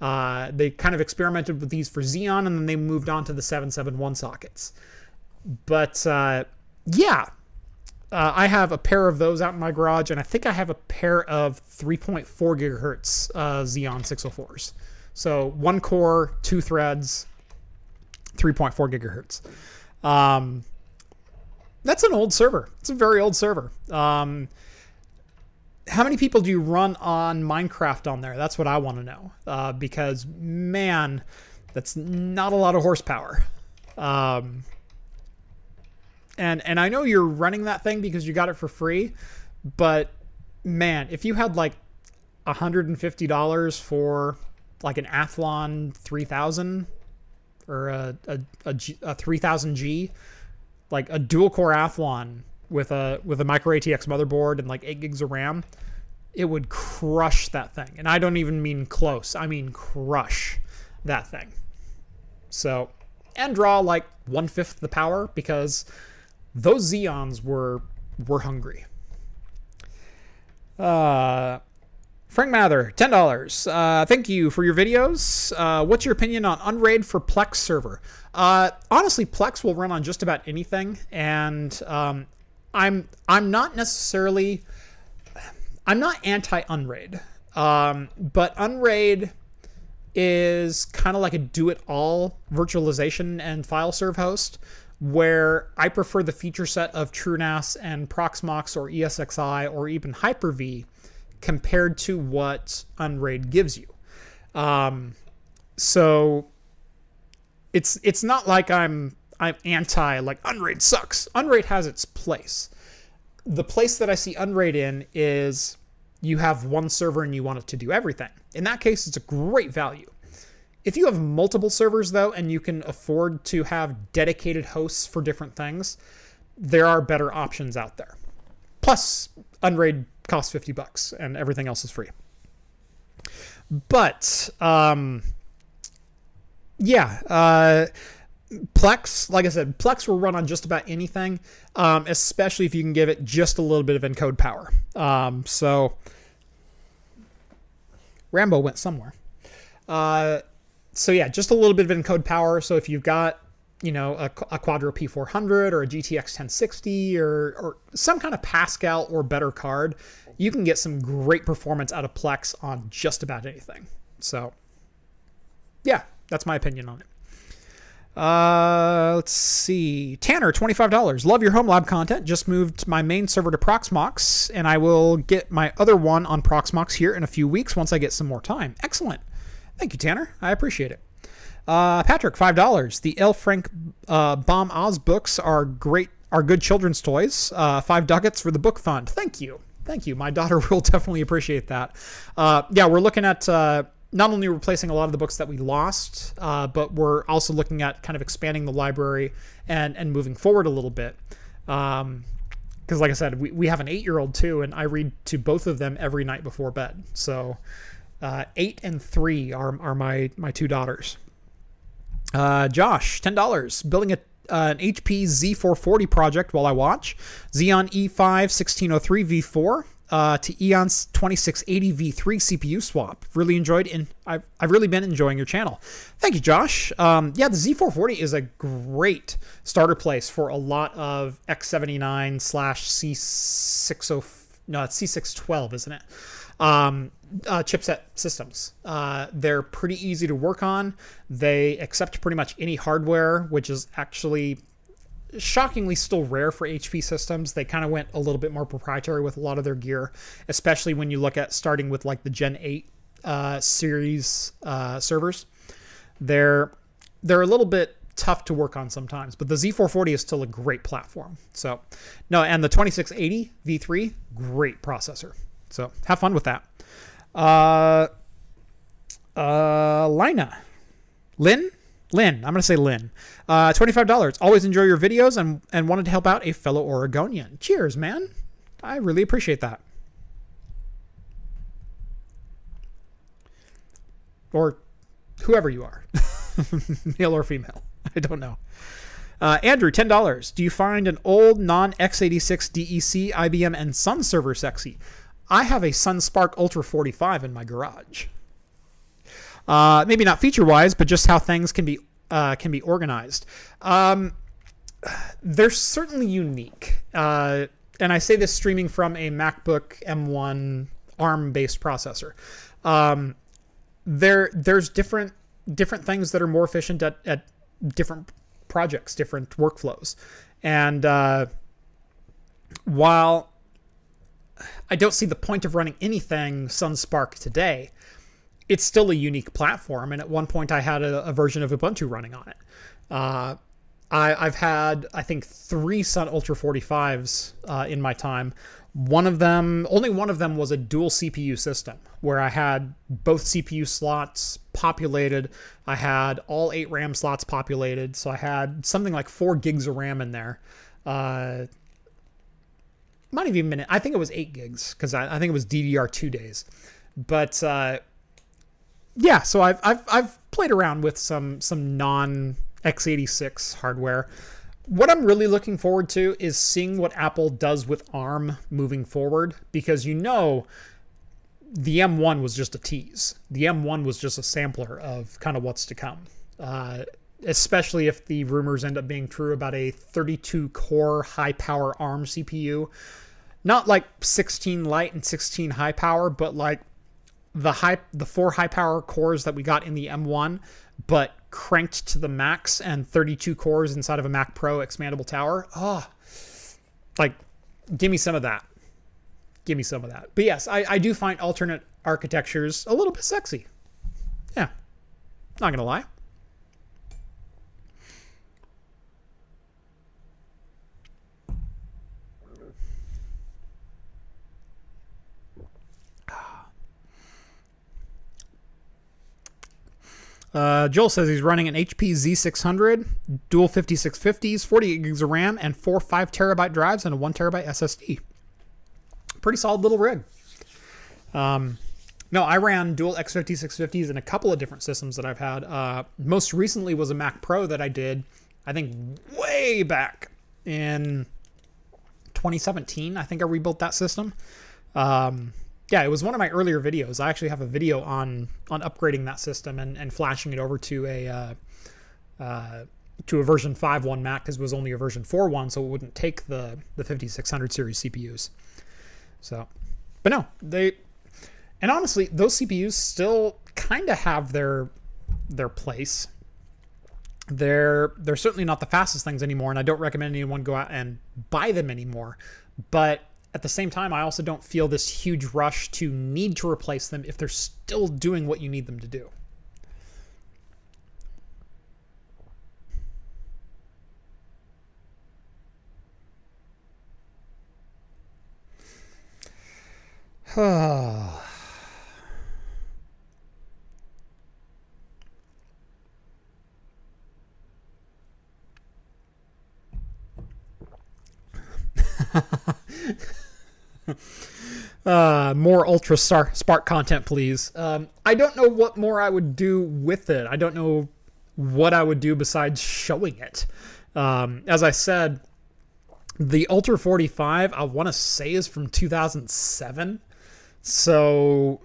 Uh, they kind of experimented with these for Xeon and then they moved on to the 771 sockets. But uh, yeah, uh, I have a pair of those out in my garage, and I think I have a pair of 3.4 gigahertz uh, Xeon 604s. So one core, two threads, 3.4 gigahertz. Um, that's an old server. It's a very old server. Um, how many people do you run on Minecraft on there? That's what I want to know. Uh, because man, that's not a lot of horsepower. Um, and and I know you're running that thing because you got it for free, but man, if you had like $150 for like an Athlon 3000 or a, a, a, G, a 3000G, like a dual core Athlon with a with a micro ATX motherboard and like 8 gigs of RAM, it would crush that thing. And I don't even mean close. I mean crush that thing. So, and draw like one fifth the power because those Xeons were were hungry. Uh, Frank Mather, ten dollars. Uh, thank you for your videos. Uh, what's your opinion on Unraid for Plex server? Uh, honestly, Plex will run on just about anything, and um, I'm I'm not necessarily I'm not anti Unraid, um, but Unraid is kind of like a do-it-all virtualization and file serve host where I prefer the feature set of TrueNAS and Proxmox or ESXi or even Hyper-V compared to what Unraid gives you. Um, so it's it's not like I'm I'm anti like Unraid sucks. Unraid has its place. The place that I see Unraid in is you have one server and you want it to do everything. In that case, it's a great value. If you have multiple servers, though, and you can afford to have dedicated hosts for different things, there are better options out there. Plus, Unraid costs 50 bucks and everything else is free. But, um, yeah, uh, Plex, like I said, Plex will run on just about anything, um, especially if you can give it just a little bit of encode power. Um, so, Rambo went somewhere. Uh, so yeah, just a little bit of encode power. So if you've got you know a, a Quadro P400 or a GTX 1060 or or some kind of Pascal or better card, you can get some great performance out of Plex on just about anything. So yeah, that's my opinion on it. Uh, let's see. Tanner, $25. Love your home lab content. Just moved my main server to Proxmox, and I will get my other one on Proxmox here in a few weeks once I get some more time. Excellent. Thank you, Tanner. I appreciate it. Uh, Patrick, $5. The L. Frank uh, Baum Oz books are great, are good children's toys. Uh, five ducats for the book fund. Thank you. Thank you. My daughter will definitely appreciate that. Uh, yeah, we're looking at uh, not only replacing a lot of the books that we lost, uh, but we're also looking at kind of expanding the library and and moving forward a little bit. Um, because like I said, we, we have an eight year old too, and I read to both of them every night before bed. So uh, eight and three are, are my my two daughters. Uh, Josh, ten dollars, building a uh, an HP Z440 project while I watch. Xeon E5 1603 V4 uh, to Xeons 2680 V3 CPU swap. Really enjoyed and I've, I've really been enjoying your channel. Thank you, Josh. Um, yeah, the Z440 is a great starter place for a lot of X79 slash C60, no, it's C612, isn't it? Um, uh, chipset systems. Uh, they're pretty easy to work on. They accept pretty much any hardware, which is actually shockingly still rare for HP systems. They kind of went a little bit more proprietary with a lot of their gear, especially when you look at starting with like the Gen 8 uh, series uh, servers. They're they're a little bit tough to work on sometimes, but the Z440 is still a great platform. So, no, and the 2680 V3, great processor. So have fun with that. Uh, uh, Lina, Lynn, Lynn. I'm gonna say Lynn. Uh, twenty-five dollars. Always enjoy your videos and and wanted to help out a fellow Oregonian. Cheers, man. I really appreciate that. Or whoever you are, male or female. I don't know. Uh, Andrew, ten dollars. Do you find an old non-x86 DEC, IBM, and Sun server sexy? I have a Sun SPARC Ultra 45 in my garage. Uh, maybe not feature-wise, but just how things can be uh, can be organized. Um, they're certainly unique, uh, and I say this streaming from a MacBook M1 ARM-based processor. Um, there, there's different different things that are more efficient at, at different projects, different workflows, and uh, while I don't see the point of running anything Sun SPARC today. It's still a unique platform, and at one point I had a, a version of Ubuntu running on it. Uh, I, have had, I think, three Sun Ultra 45s uh, in my time. One of them, only one of them was a dual CPU system where I had both CPU slots populated. I had all eight RAM slots populated. So I had something like four gigs of RAM in there. Uh, might have even been I think it was eight gigs because I, I, think it was DDR2 days. But uh, yeah, so I've, I've I've played around with some some non x86 hardware. What I'm really looking forward to is seeing what Apple does with ARM moving forward because you know the M1 was just a tease. The M1 was just a sampler of kind of what's to come. Uh, especially if the rumors end up being true about a 32 core high power ARM CPU. Not like 16 light and 16 high power, but like the high the four high power cores that we got in the M1, but cranked to the max and 32 cores inside of a Mac Pro expandable tower. Oh, like give me some of that. Give me some of that. But yes, I, I do find alternate architectures a little bit sexy. Yeah. Not gonna lie. Uh, Joel says he's running an HP Z600, dual 5650s, 48 gigs of RAM, and four 5 terabyte drives and a 1 terabyte SSD. Pretty solid little rig. Um, no, I ran dual X5650s in a couple of different systems that I've had. Uh, most recently was a Mac Pro that I did, I think, way back in 2017. I think I rebuilt that system. Um, yeah, it was one of my earlier videos. I actually have a video on on upgrading that system and, and flashing it over to a uh, uh, to a version 5.1 Mac because it was only a version 4.1, so it wouldn't take the the 5600 series CPUs. So, but no, they and honestly, those CPUs still kind of have their their place. they're they're certainly not the fastest things anymore, and I don't recommend anyone go out and buy them anymore. But at the same time, I also don't feel this huge rush to need to replace them if they're still doing what you need them to do. uh, more Ultra Star- Spark content, please. Um, I don't know what more I would do with it. I don't know what I would do besides showing it. Um, as I said, the Ultra 45, I want to say, is from 2007. So,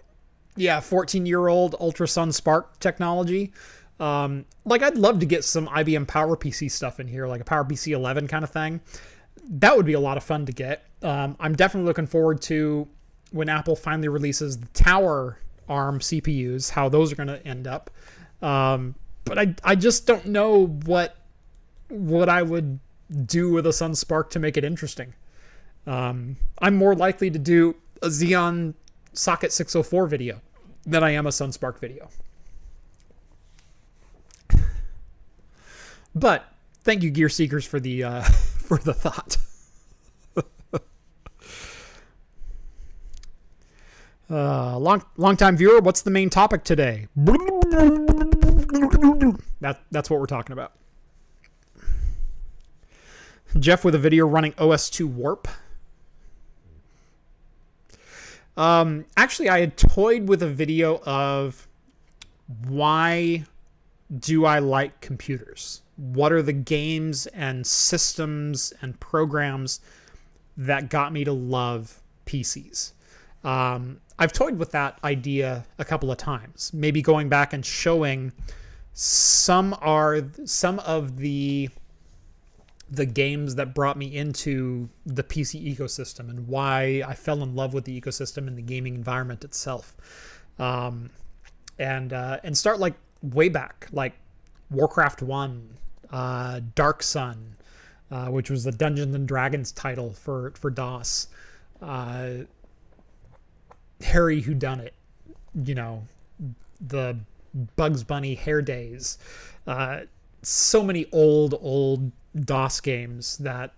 yeah, 14 year old Ultra Sun SPARC technology. Um, like, I'd love to get some IBM PowerPC stuff in here, like a PowerPC 11 kind of thing. That would be a lot of fun to get. Um, I'm definitely looking forward to when Apple finally releases the Tower ARM CPUs, how those are going to end up. Um, but I, I just don't know what what I would do with a Sun SPARC to make it interesting. Um, I'm more likely to do a Xeon Socket 604 video than I am a Sun SPARC video. But thank you, Gear Seekers, for the uh, for the thought. uh, long long time viewer, what's the main topic today? That that's what we're talking about. Jeff with a video running OS2 Warp. Um, actually, I had toyed with a video of why do I like computers? What are the games and systems and programs that got me to love PCs? Um, I've toyed with that idea a couple of times. Maybe going back and showing some are some of the the games that brought me into the PC ecosystem and why I fell in love with the ecosystem and the gaming environment itself. Um, and uh, and start like way back, like Warcraft One, uh, Dark Sun, uh, which was the Dungeons and Dragons title for for DOS. Uh, Harry Who Done It, you know, the Bugs Bunny Hair Days. Uh, so many old old DOS games that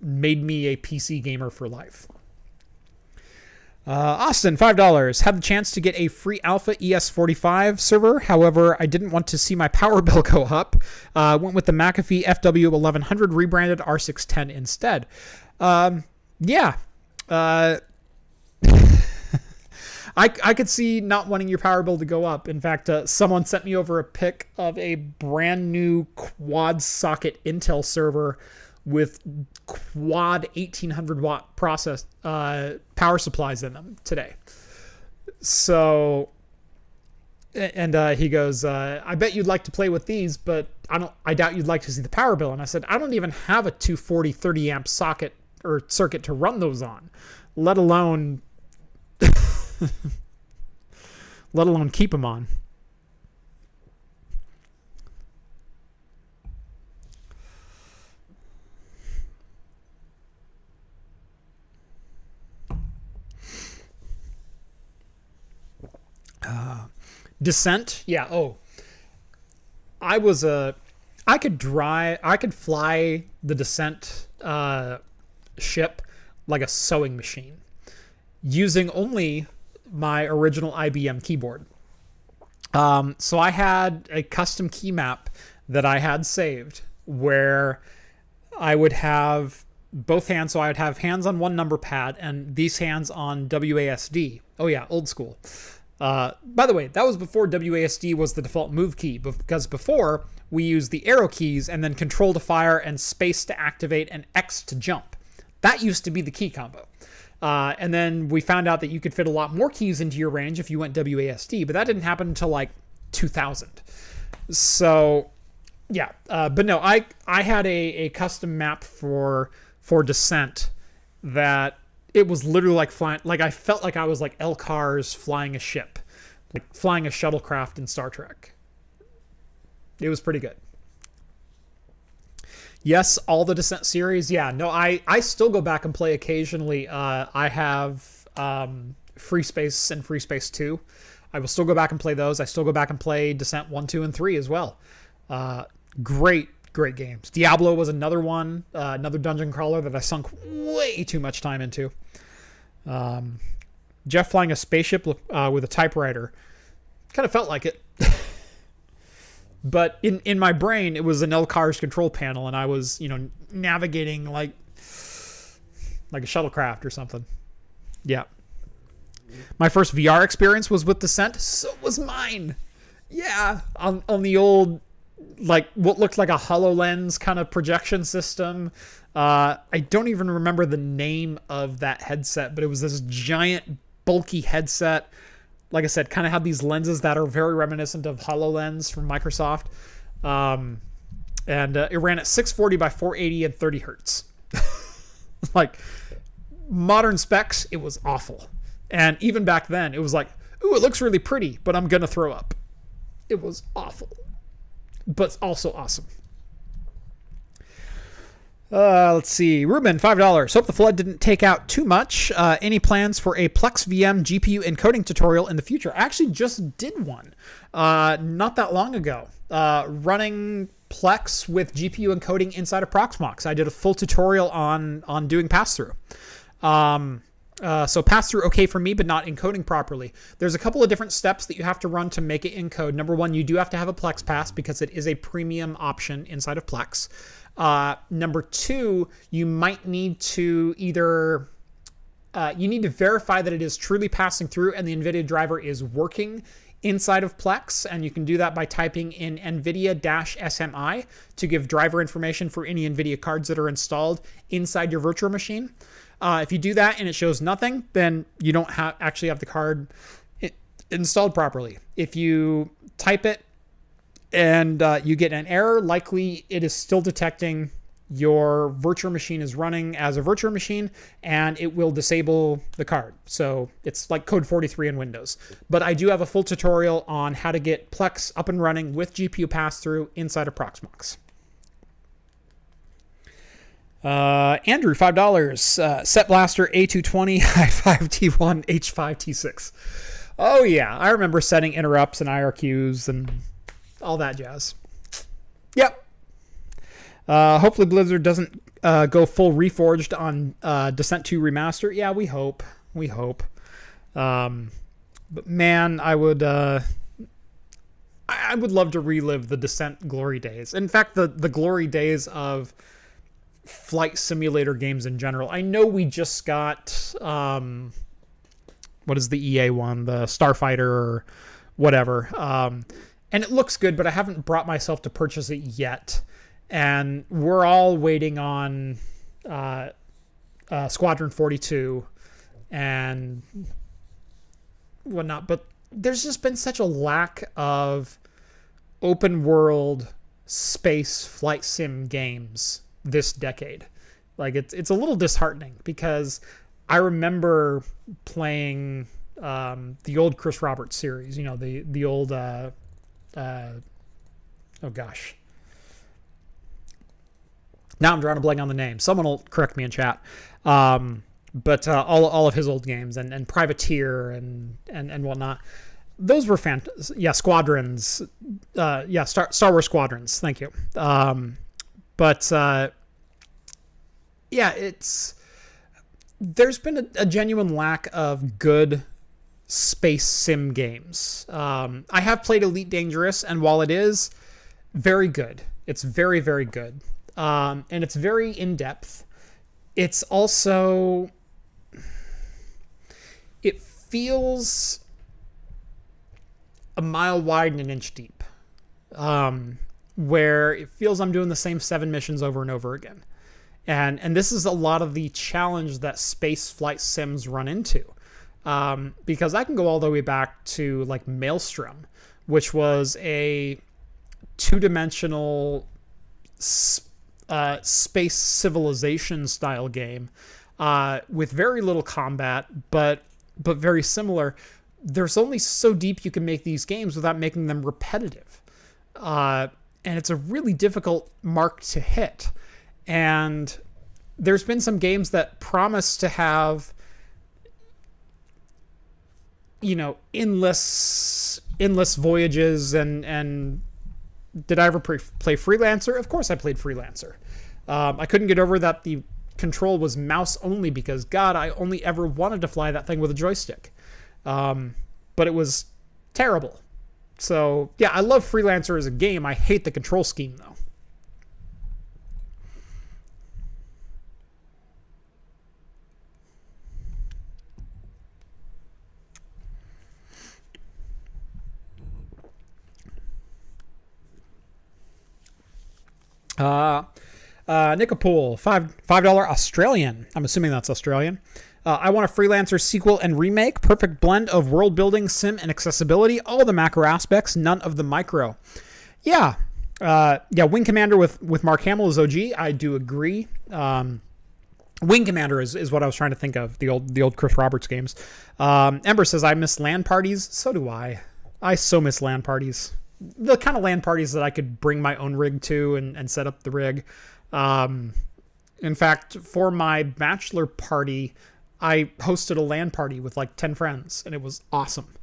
made me a PC gamer for life. Uh, Austin, $5. Had the chance to get a free Alpha ES45 server. However, I didn't want to see my power bill go up. Uh, went with the McAfee FW1100 rebranded R610 instead. Um, yeah. Uh, I, I could see not wanting your power bill to go up. In fact, uh, someone sent me over a pic of a brand new quad socket Intel server with quad 1800 watt process uh, power supplies in them today. So, and uh, he goes, uh, "I bet you'd like to play with these, but I don't. I doubt you'd like to see the power bill." And I said, "I don't even have a 240 30 amp socket or circuit to run those on, let alone." let alone keep them on. Descent, yeah. Oh, I was a, I could drive, I could fly the Descent uh, ship like a sewing machine, using only my original IBM keyboard. Um, so I had a custom key map that I had saved where I would have both hands. So I would have hands on one number pad and these hands on WASD. Oh, yeah, old school. Uh, by the way, that was before WASD was the default move key, because before we used the arrow keys and then control to fire and space to activate and X to jump. That used to be the key combo. Uh, and then we found out that you could fit a lot more keys into your range if you went WASD, but that didn't happen until like 2000. So, yeah. Uh, but no, I I had a, a custom map for for Descent that it was literally like flying. Like I felt like I was like LCARS flying a ship, like flying a shuttlecraft in Star Trek. It was pretty good. Yes, all the Descent series. Yeah, no, I I still go back and play occasionally. Uh, I have um, Free Space and Free Space Two. I will still go back and play those. I still go back and play Descent One, Two, and Three as well. Uh, great, great games. Diablo was another one, uh, another dungeon crawler that I sunk way too much time into. Um, Jeff flying a spaceship uh, with a typewriter kind of felt like it. but in in my brain it was an LCARS control panel and I was, you know, navigating like like a shuttlecraft or something. Yeah. My first VR experience was with Descent, so was mine. Yeah, on on the old like what looked like a HoloLens kind of projection system. Uh, I don't even remember the name of that headset, but it was this giant bulky headset like I said, kind of had these lenses that are very reminiscent of HoloLens from Microsoft. Um, and uh, it ran at 640 by 480 and 30 hertz. like modern specs, it was awful. And even back then, it was like, ooh, it looks really pretty, but I'm going to throw up. It was awful, but also awesome. Uh, let's see. Ruben, $5. Hope the flood didn't take out too much. Uh, any plans for a Plex VM GPU encoding tutorial in the future? I actually just did one uh, not that long ago. Uh, running Plex with GPU encoding inside of Proxmox. I did a full tutorial on, on doing pass through. Um, uh, so pass through okay for me, but not encoding properly. There's a couple of different steps that you have to run to make it encode. Number one, you do have to have a Plex pass because it is a premium option inside of Plex. Uh, number two, you might need to either uh, you need to verify that it is truly passing through and the NVIDIA driver is working inside of Plex, and you can do that by typing in NVIDIA-SMI to give driver information for any NVIDIA cards that are installed inside your virtual machine. Uh, if you do that and it shows nothing, then you don't have actually have the card installed properly. If you type it and uh, you get an error. Likely, it is still detecting your virtual machine is running as a virtual machine and it will disable the card. So it's like code 43 in Windows. But I do have a full tutorial on how to get Plex up and running with GPU pass through inside of Proxmox. Uh, Andrew, $5. Uh, Sound Blaster A220 i5T1 H5T6. Oh, yeah. I remember setting interrupts and IRQs and all that jazz. Yep. Uh, hopefully Blizzard doesn't uh, go full reforged on uh, Descent 2 remaster. Yeah, we hope. We hope. Um, but man, I would. Uh, I would love to relive the Descent glory days. In fact, the the glory days of flight simulator games in general. I know we just got um, what is the EA one, the Starfighter or whatever. Um, and it looks good, but I haven't brought myself to purchase it yet. And we're all waiting on uh, uh, Squadron 42 and whatnot. But there's just been such a lack of open world space flight sim games this decade. Like it's it's a little disheartening because I remember playing um, the old Chris Roberts series. You know the the old uh, uh, oh gosh. Now I'm drawing a blank on the name. Someone will correct me in chat. Um, but uh, all, all of his old games and, and Privateer and, and, and whatnot, those were fan. Yeah, Squadrons. Uh, yeah, Star, Star Wars Squadrons. Thank you. Um, but uh, yeah, it's there's been a, a genuine lack of good space sim games. Um, I have played Elite Dangerous, and while it is very good, it's very, very good, um, and it's very in depth, it's also. It feels a mile wide and an inch deep. Um, where it feels I'm doing the same seven missions over and over again. And and this is a lot of the challenge that space flight sims run into um, because I can go all the way back to like Maelstrom, which was a two-dimensional uh, space civilization style game uh, with very little combat, but but very similar. There's only so deep you can make these games without making them repetitive, uh, and it's a really difficult mark to hit. and there's been some games that promise to have you know endless endless voyages and and did I ever pre- play freelancer? Of course I played freelancer. Um, I couldn't get over that the control was mouse only because God, I only ever wanted to fly that thing with a joystick. Um, but it was terrible. So yeah, I love freelancer as a game. I hate the control scheme though. Uh, uh, Nicopool, five five dollar Australian. I'm assuming that's Australian. Uh, I want a freelancer sequel and remake. Perfect blend of world building, sim, and accessibility. All the macro aspects, none of the micro. Yeah, uh, yeah. Wing Commander with with Mark Hamill is OG. I do agree. Um, Wing Commander is, is what I was trying to think of. The old the old Chris Roberts games. Um, Ember says I miss LAN parties. So do I. I so miss LAN parties the kind of LAN parties that I could bring my own rig to and, and set up the rig. Um, in fact, for my bachelor party, I hosted a LAN party with like 10 friends, and it was awesome.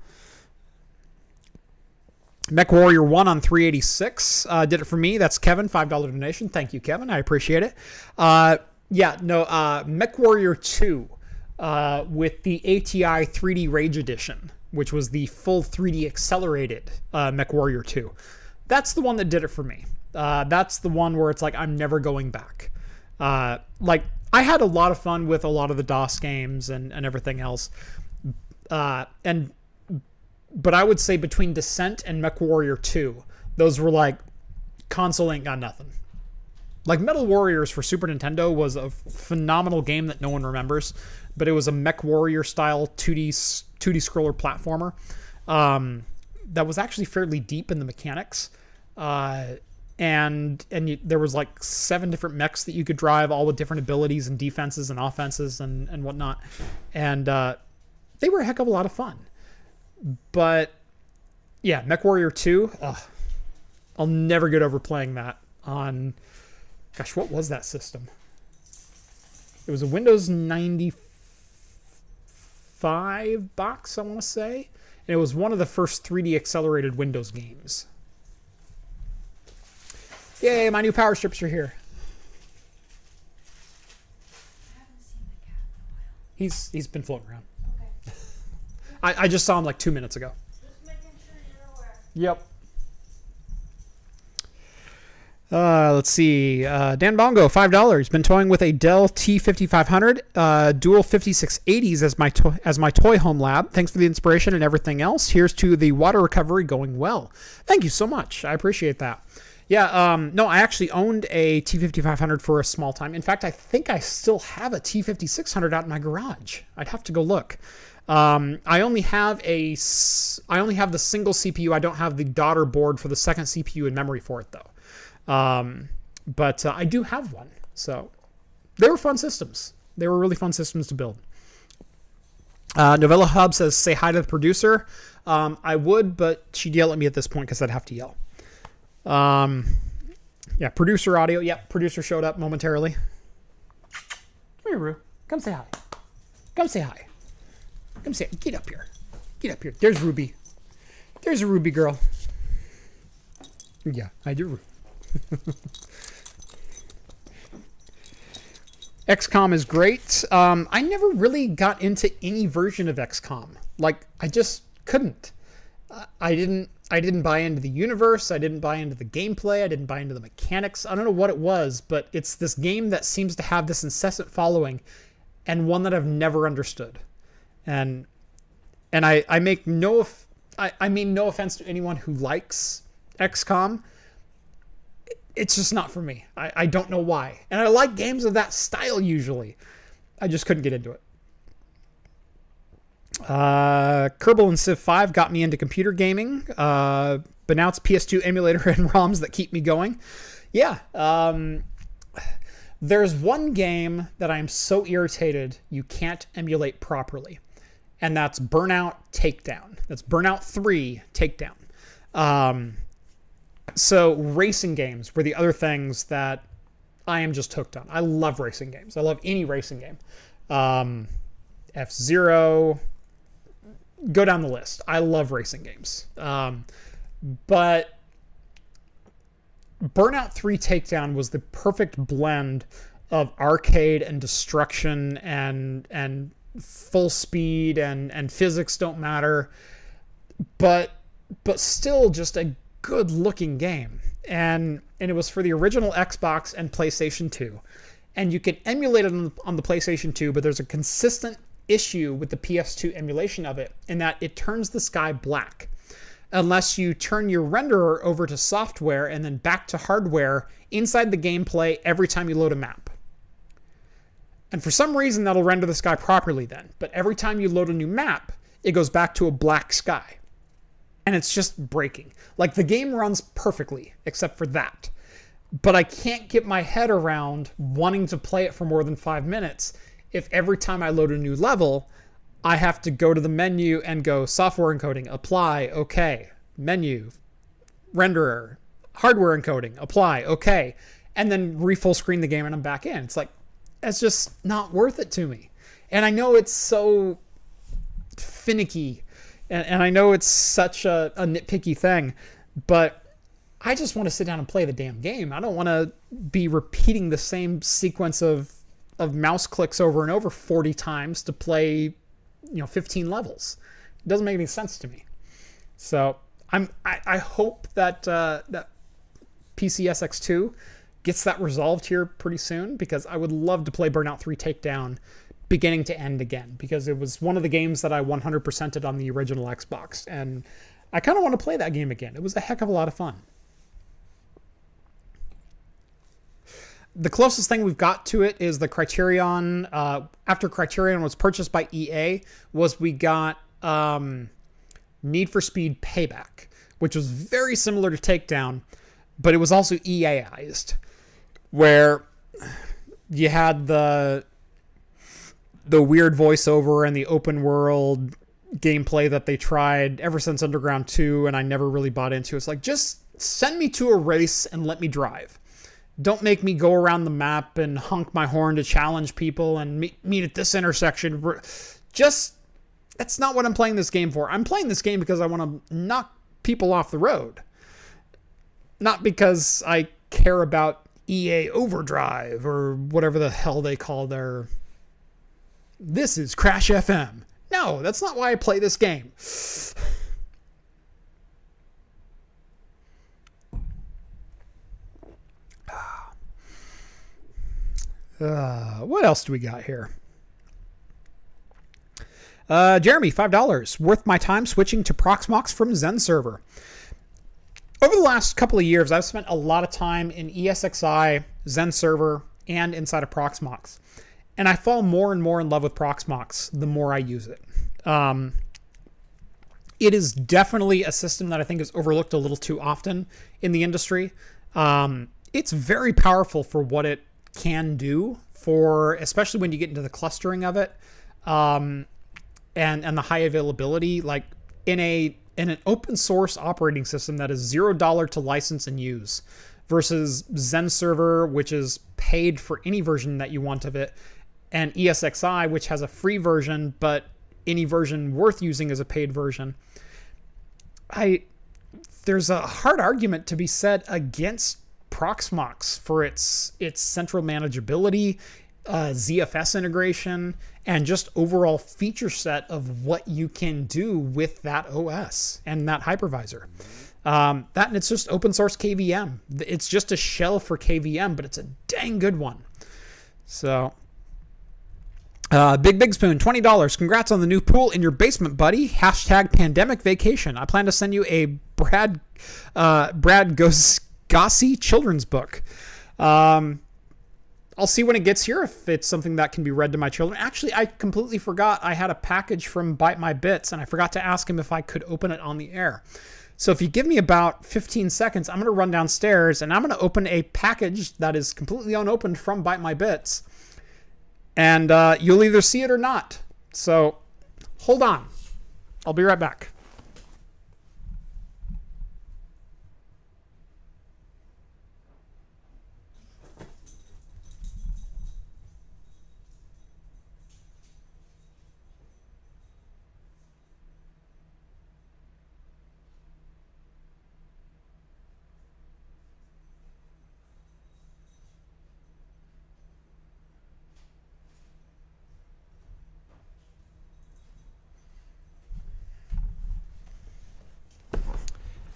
Mech Warrior 1 on 386 uh, did it for me. That's Kevin, $5 donation. Thank you, Kevin. I appreciate it. Uh, yeah, no, uh, Mech Warrior 2 uh, with the ATI 3D Rage Edition which was the full 3D accelerated uh, Mech Warrior 2. That's the one that did it for me. Uh, that's the one where it's like I'm never going back. Uh, like I had a lot of fun with a lot of the DOS games and, and everything else. Uh, and but I would say between Descent and Mech Warrior 2, those were like console ain't got nothing. Like Metal Warriors for Super Nintendo was a phenomenal game that no one remembers, but it was a Mech Warrior style 2D 2D scroller platformer um, that was actually fairly deep in the mechanics. Uh, and and you, there was like seven different mechs that you could drive, all with different abilities and defenses and offenses and and whatnot. And uh, they were a heck of a lot of fun. But yeah, Mech Warrior 2, ugh, I'll never get over playing that on Gosh, what was that system? It was a Windows 95 box, I want to say. And it was one of the first 3D accelerated Windows games. Yay, my new power strips are here. He's he's been floating around. Okay. I, I just saw him like two minutes ago. Sure yep. Uh, let's see. Uh, Dan Bongo, five dollars. Been toying with a Dell T5500 uh, dual 5680s as my to- as my toy home lab. Thanks for the inspiration and everything else. Here's to the water recovery going well. Thank you so much. I appreciate that. Yeah. Um, no, I actually owned a T5500 for a small time. In fact, I think I still have a T5600 out in my garage. I'd have to go look. Um, I only have a I only have the single CPU. I don't have the daughter board for the second CPU and memory for it though. Um, but uh, I do have one. So they were fun systems. They were really fun systems to build. Uh, Novella Hub says, say hi to the producer. Um, I would, but she'd yell at me at this point because I'd have to yell. Um, yeah, producer audio. Yep, producer showed up momentarily. Come here, Rue. Come say hi. Come say hi. Come say, get up here. Get up here. There's Ruby. There's a Ruby girl. Yeah, I do. XCOM is great. Um, I never really got into any version of XCOM. Like I just couldn't. I didn't. I didn't buy into the universe. I didn't buy into the gameplay. I didn't buy into the mechanics. I don't know what it was, but it's this game that seems to have this incessant following, and one that I've never understood. And and I I make no. I, I mean no offense to anyone who likes XCOM it's just not for me. I, I don't know why. And I like games of that style usually. I just couldn't get into it. Uh, Kerbal and Civ 5 got me into computer gaming. Uh, but now it's PS2 emulator and ROMs that keep me going. Yeah. Um, there's one game that I'm so irritated you can't emulate properly, and that's Burnout Takedown. That's Burnout 3 Takedown. Um, so racing games were the other things that I am just hooked on. I love racing games. I love any racing game. Um, F Zero. Go down the list. I love racing games. Um, but Burnout 3 Takedown was the perfect blend of arcade and destruction and and full speed and and physics don't matter but but still just a good looking game and and it was for the original Xbox and PlayStation 2 and you can emulate it on the, on the PlayStation 2 but there's a consistent issue with the PS2 emulation of it in that it turns the sky black unless you turn your renderer over to software and then back to hardware inside the gameplay every time you load a map. And for some reason, that'll render the sky properly then. But every time you load a new map, it goes back to a black sky. And it's just breaking. Like the game runs perfectly, except for that. But I can't get my head around wanting to play it for more than five minutes if every time I load a new level, I have to go to the menu and go software encoding, apply, okay, menu, renderer, hardware encoding, apply, okay, and then refull screen the game and I'm back in. It's like, it's just not worth it to me. And I know it's so finicky and, and I know it's such a, a nitpicky thing, but I just want to sit down and play the damn game. I don't want to be repeating the same sequence of of mouse clicks over and over 40 times to play you know 15 levels. It doesn't make any sense to me. So I'm I, I hope that uh, that PCSX2 gets that resolved here pretty soon because I would love to play Burnout 3 Takedown beginning to end again because it was one of the games that I 100%ed on the original Xbox and I kind of want to play that game again. It was a heck of a lot of fun. the closest thing we've got to it is the Criterion. Uh, after Criterion was purchased by EA, was we got um, Need for Speed Payback, which was very similar to Takedown, but it was also EAized, where you had the the weird voiceover and the open world gameplay that they tried ever since Underground 2 and I never really bought into. It's like just send me to a race and let me drive don't make me go around the map and honk my horn to challenge people and meet, meet at this intersection. Just that's not what I'm playing this game for. I'm playing this game because I want to knock people off the road. Not because I care about EA Overdrive or whatever the hell they call their This is Crash FM. No, that's not why I play this game. Uh, what else do we got here? Uh, Jeremy, $5. Worth my time switching to Proxmox from XenServer. Over the last couple of years, I've spent a lot of time in ESXi, XenServer, and inside of Proxmox. And I fall more and more in love with Proxmox the more I use it. Um, it is definitely a system that I think is overlooked a little too often in the industry. Um, it's very powerful for what it can do for especially when you get into the clustering of it um, and and the high availability like in a in an open source operating system that is zero dollar to license and use versus XenServer which is paid for any version that you want of it and esxi which has a free version but any version worth using is a paid version i there's a hard argument to be said against Proxmox for its its central manageability, uh, ZFS integration, and just overall feature set of what you can do with that OS and that hypervisor. Um, that and it's just open source KVM. It's just a shell for KVM, but it's a dang good one. So, uh, Big Big Spoon, twenty dollars. Congrats on the new pool in your basement, buddy. Hashtag pandemic vacation. I plan to send you a Brad uh, Brad Gossi children's book. Um, I'll see when it gets here if it's something that can be read to my children. Actually, I completely forgot I had a package from Bite My Bits, and I forgot to ask him if I could open it on the air. So if you give me about 15 seconds, I'm going to run downstairs and I'm going to open a package that is completely unopened from Bite My Bits. And uh, you'll either see it or not. So hold on. I'll be right back.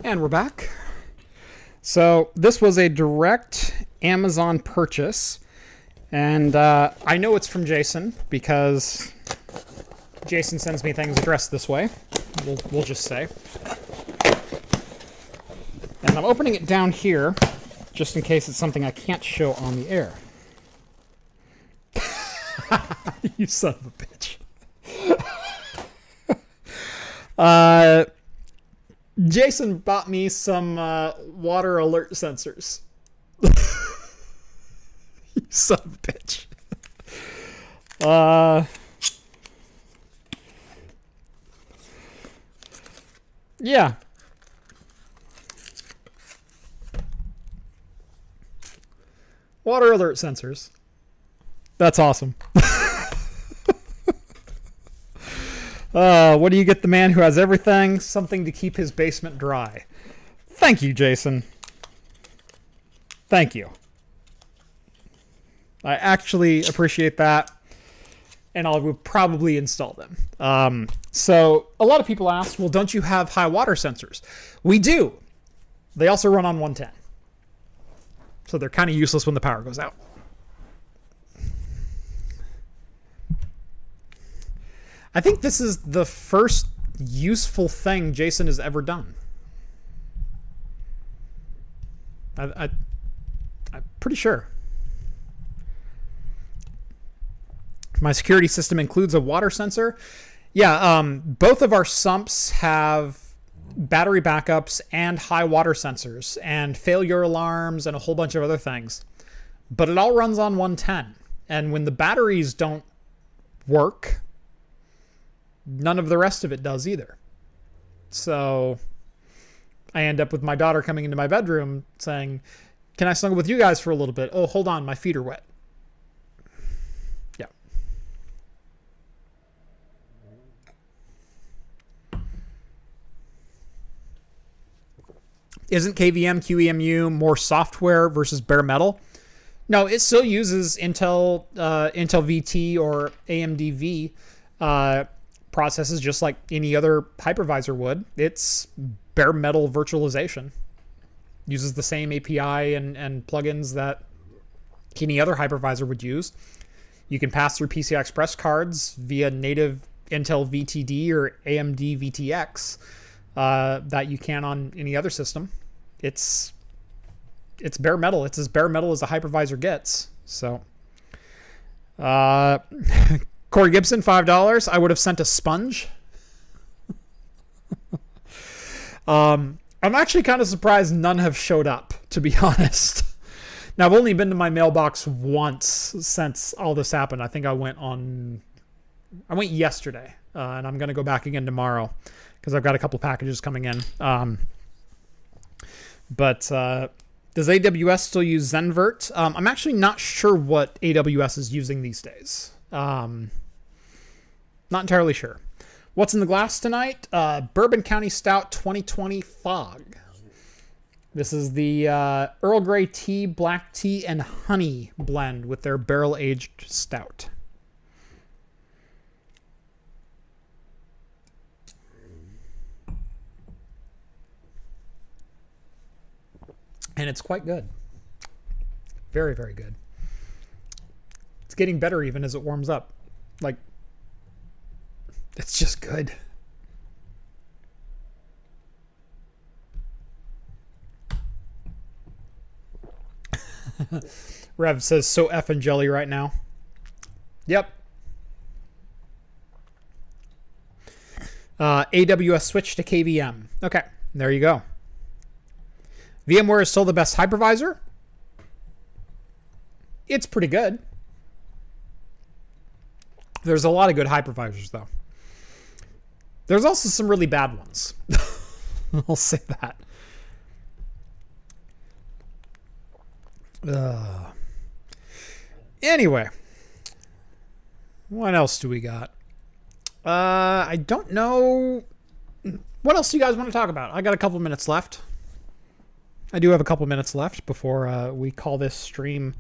And we're back. So this was a direct Amazon purchase, and uh, I know it's from Jason because Jason sends me things addressed this way. We'll, we'll just say. And I'm opening it down here, just in case it's something I can't show on the air. you son of a bitch. uh, Jason bought me some uh, water alert sensors. you son of a bitch. Uh, yeah. Water alert sensors. That's awesome. Uh, what do you get the man who has everything? Something to keep his basement dry. Thank you, Jason. Thank you. I actually appreciate that, and I will probably install them. Um, so, a lot of people ask, well, don't you have high water sensors? We do. They also run on 110. So, they're kind of useless when the power goes out. I think this is the first useful thing Jason has ever done. I, I, I'm pretty sure. My security system includes a water sensor. Yeah, um, both of our sumps have battery backups and high water sensors and failure alarms and a whole bunch of other things. But it all runs on 110. And when the batteries don't work, none of the rest of it does either. So I end up with my daughter coming into my bedroom saying, Can I snuggle with you guys for a little bit? Oh, hold on, my feet are wet. Yeah. Isn't KVM QEMU more software versus bare metal? No, it still uses Intel uh, Intel VT or AMD V. Uh, processes just like any other hypervisor would. It's bare metal virtualization. Uses the same API and, and plugins that any other hypervisor would use. You can pass through PCI Express cards via native Intel VTD or AMD VTX uh, that you can on any other system. It's it's bare metal. It's as bare metal as a hypervisor gets. So, uh, Corey Gibson, $5. I would have sent a sponge. um, I'm actually kind of surprised none have showed up, to be honest. Now, I've only been to my mailbox once since all this happened. I think I went on, I went yesterday, uh, and I'm going to go back again tomorrow because I've got a couple packages coming in. Um, but uh, does AWS still use Zenvert? Um, I'm actually not sure what AWS is using these days. Um, not entirely sure. What's in the glass tonight? Uh, Bourbon County Stout 2020 Fog. This is the uh, Earl Grey tea, black tea, and honey blend with their barrel aged stout. And it's quite good. Very, very good. It's getting better even as it warms up. Like it's just good. Rev says so and jelly right now. Yep. Uh, AWS switch to KVM. Okay, there you go. VMware is still the best hypervisor. It's pretty good. There's a lot of good hypervisors, though. There's also some really bad ones. I'll say that. Uh, anyway, what else do we got? Uh, I don't know. What else do you guys want to talk about? I got a couple minutes left. I do have a couple minutes left before uh, we call this stream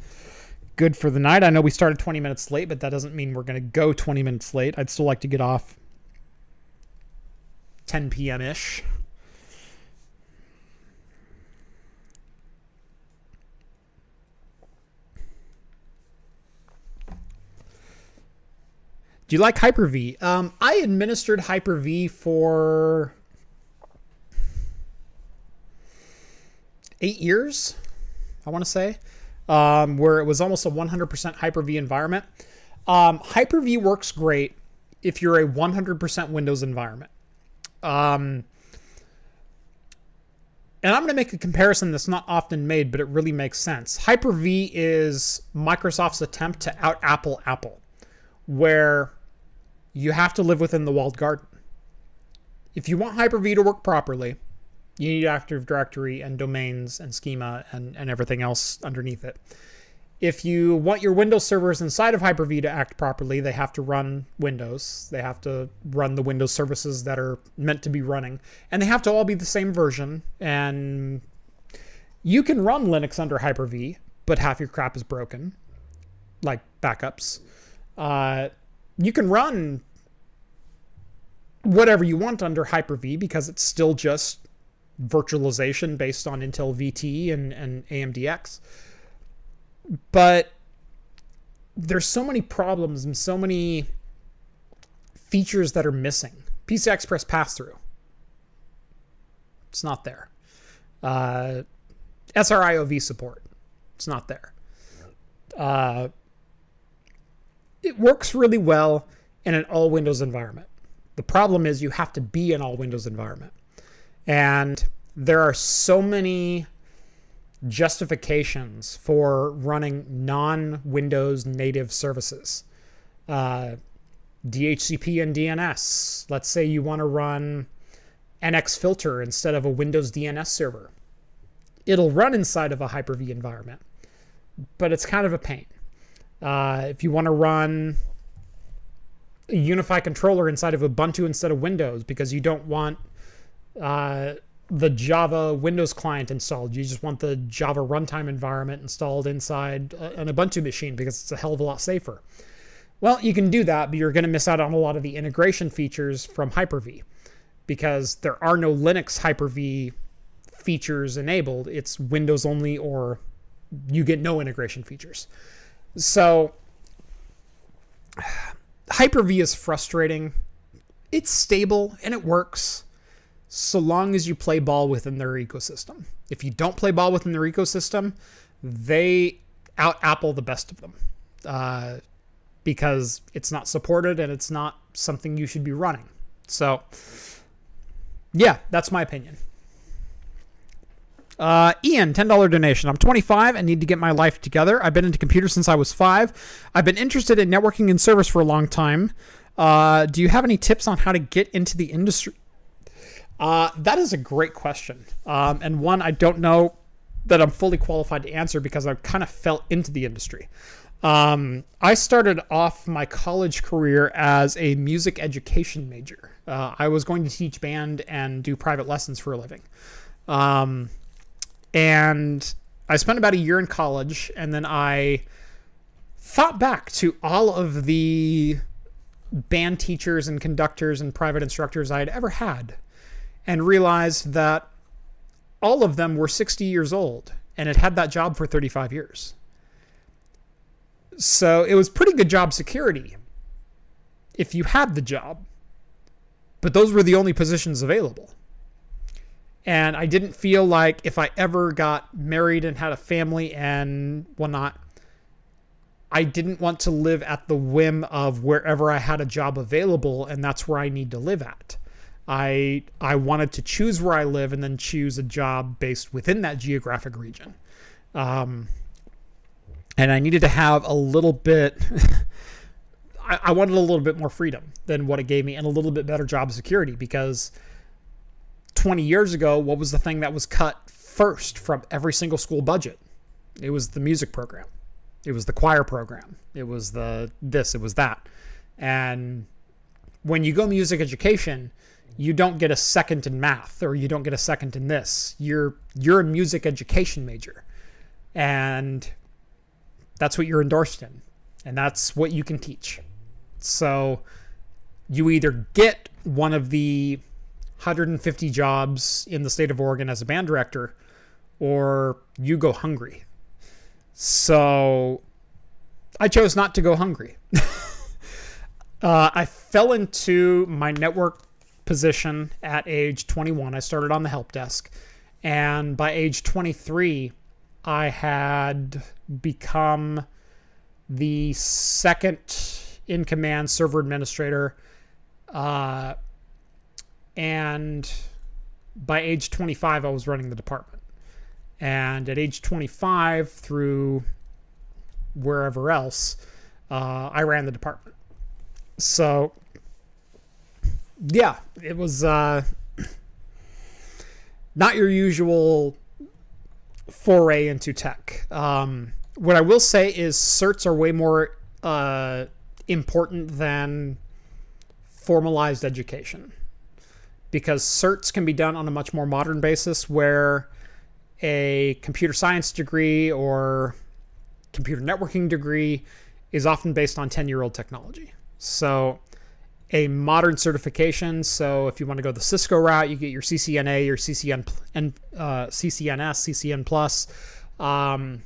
good for the night. I know we started 20 minutes late, but that doesn't mean we're going to go 20 minutes late. I'd still like to get off 10 p.m. ish. Do you like Hyper V? Um, I administered Hyper V for eight years, I want to say, um, where it was almost a 100% Hyper V environment. Um, Hyper V works great if you're a 100% Windows environment. Um, and I'm going to make a comparison that's not often made, but it really makes sense. Hyper V is Microsoft's attempt to out Apple Apple, where you have to live within the walled garden. If you want Hyper V to work properly, you need Active Directory and domains and schema and, and everything else underneath it. If you want your Windows servers inside of Hyper-V to act properly, they have to run Windows. They have to run the Windows services that are meant to be running. And they have to all be the same version. And you can run Linux under Hyper-V, but half your crap is broken, like backups. Uh, you can run whatever you want under Hyper-V because it's still just virtualization based on Intel VT and, and AMDX. But there's so many problems and so many features that are missing. PCI Express pass through. It's not there. Uh, SRIOV support. It's not there. Uh, it works really well in an all Windows environment. The problem is you have to be an all Windows environment. And there are so many justifications for running non Windows native services. Uh, DHCP and DNS. Let's say you want to run NX Filter instead of a Windows DNS server. It'll run inside of a Hyper V environment, but it's kind of a pain. Uh, if you want to run a UniFi controller inside of Ubuntu instead of Windows because you don't want uh, the Java Windows client installed. You just want the Java runtime environment installed inside uh, an Ubuntu machine because it's a hell of a lot safer. Well, you can do that, but you're going to miss out on a lot of the integration features from Hyper-V because there are no Linux Hyper-V features enabled. It's Windows only or you get no integration features. So Hyper-V is frustrating. It's stable and it works so long as you play ball within their ecosystem. If you don't play ball within their ecosystem, they out Apple the best of them uh, because it's not supported and it's not something you should be running. So, yeah, that's my opinion. Uh, Ian, $10 donation. I'm 25 and need to get my life together. I've been into computers since I was five. I've been interested in networking and service for a long time. Uh, do you have any tips on how to get into the industry? Uh, that is a great question, um, and one I don't know that I'm fully qualified to answer because I kind of fell into the industry. Um, I started off my college career as a music education major. Uh, I was going to teach band and do private lessons for a living. Um, and I spent about a year in college, and then I thought back to all of the band teachers and conductors and private instructors I had ever had and realized that all of them were 60 years old and had had that job for 35 years. So it was pretty good job security if you had the job. But those were the only positions available. And I didn't feel like if I ever got married and had a family and whatnot, I didn't want to live at the whim of wherever I had a job available and that's where I need to live at. I I wanted to choose where I live and then choose a job based within that geographic region. Um, and I needed to have a little bit. I, I wanted a little bit more freedom than what it gave me, and a little bit better job security because 20 years ago, what was the thing that was cut first from every single school budget? It was the music program. It was the choir program. It was the this. It was that. And when you go music education, you don't get a second in math or you don't get a second in this. You're you're a music education major. And that's what you're endorsed in. And that's what you can teach. So you either get one of the 150 jobs in the state of Oregon as a band director or you go hungry. So I chose not to go hungry. Uh, I fell into my network position at age 21. I started on the help desk. And by age 23, I had become the second in command server administrator. Uh, and by age 25, I was running the department. And at age 25, through wherever else, uh, I ran the department. So, yeah, it was uh, not your usual foray into tech. Um, what I will say is certs are way more uh, important than formalized education because certs can be done on a much more modern basis where a computer science degree or computer networking degree is often based on 10 year old technology. So, a modern certification. So, if you want to go the Cisco route, you get your CCNA, your CCN, uh, CCNS, CCN Plus. Um,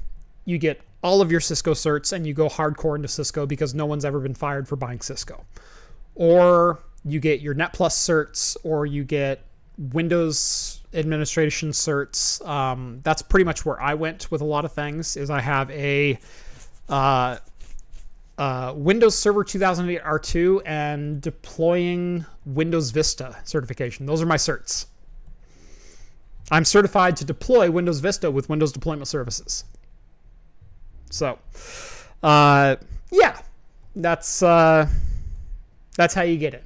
you get all of your Cisco certs and you go hardcore into Cisco because no one's ever been fired for buying Cisco. Or you get your Net Plus certs, or you get Windows administration certs. Um, that's pretty much where I went with a lot of things. Is I have a uh, uh, Windows Server 2008 R2 and deploying Windows Vista certification. Those are my certs. I'm certified to deploy Windows Vista with Windows Deployment Services. So, uh, yeah, that's uh, that's how you get it.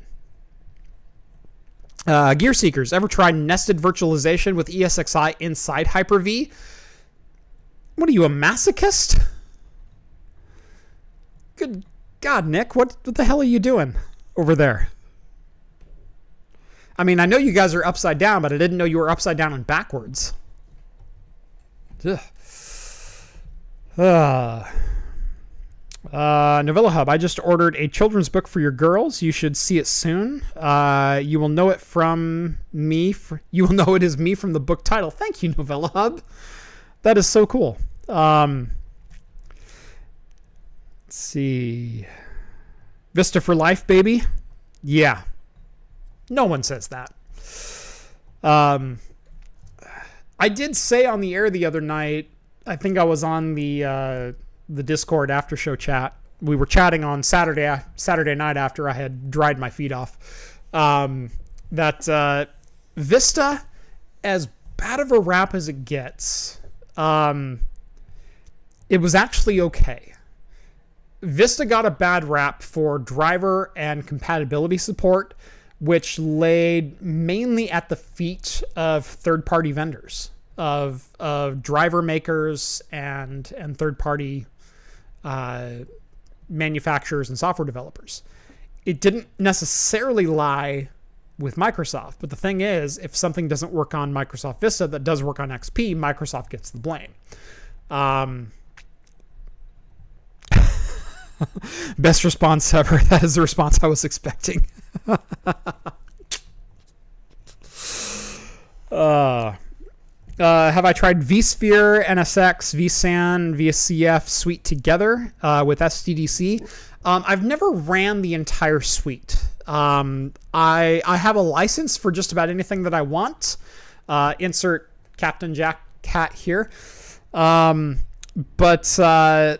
Uh, Gear Seekers, ever tried nested virtualization with ESXi inside Hyper-V? What are you, a masochist? Good God, Nick, what, what the hell are you doing over there? I mean, I know you guys are upside down, but I didn't know you were upside down and backwards. Ugh. Uh, uh, Novella Hub, I just ordered a children's book for your girls. You should see it soon. Uh, you will know it from me. You will know it is me from the book title. Thank you, Novella Hub. That is so cool. Um, let's see. Vista for life, baby. Yeah. No one says that. Um, I did say on the air the other night I think I was on the uh, the Discord after show chat. We were chatting on Saturday Saturday night after I had dried my feet off. Um, that uh, Vista, as bad of a rap as it gets, um, it was actually okay. Vista got a bad rap for driver and compatibility support, which laid mainly at the feet of third party vendors of of driver makers and and third party uh, manufacturers and software developers. It didn't necessarily lie with Microsoft, but the thing is, if something doesn't work on Microsoft Vista that does work on XP, Microsoft gets the blame. Um, best response ever. That is the response I was expecting. uh, uh, have I tried vSphere, NSX, vSAN, VSCF suite together uh, with SDDC? Um, I've never ran the entire suite. Um, I I have a license for just about anything that I want. Uh, insert Captain Jack Cat here. Um, but uh,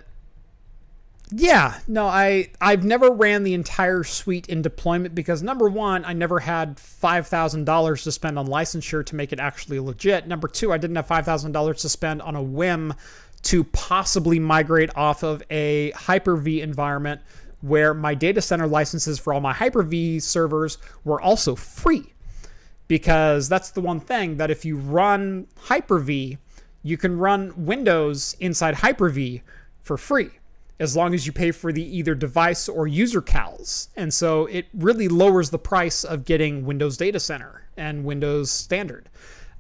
yeah, no, I I've never ran the entire suite in deployment because number one, I never had five thousand dollars to spend on licensure to make it actually legit. Number two, I didn't have five thousand dollars to spend on a whim to possibly migrate off of a Hyper-V environment where my data center licenses for all my Hyper-V servers were also free. Because that's the one thing that if you run Hyper-V, you can run Windows inside Hyper-V for free as long as you pay for the either device or user cals. And so it really lowers the price of getting Windows Data Center and Windows Standard.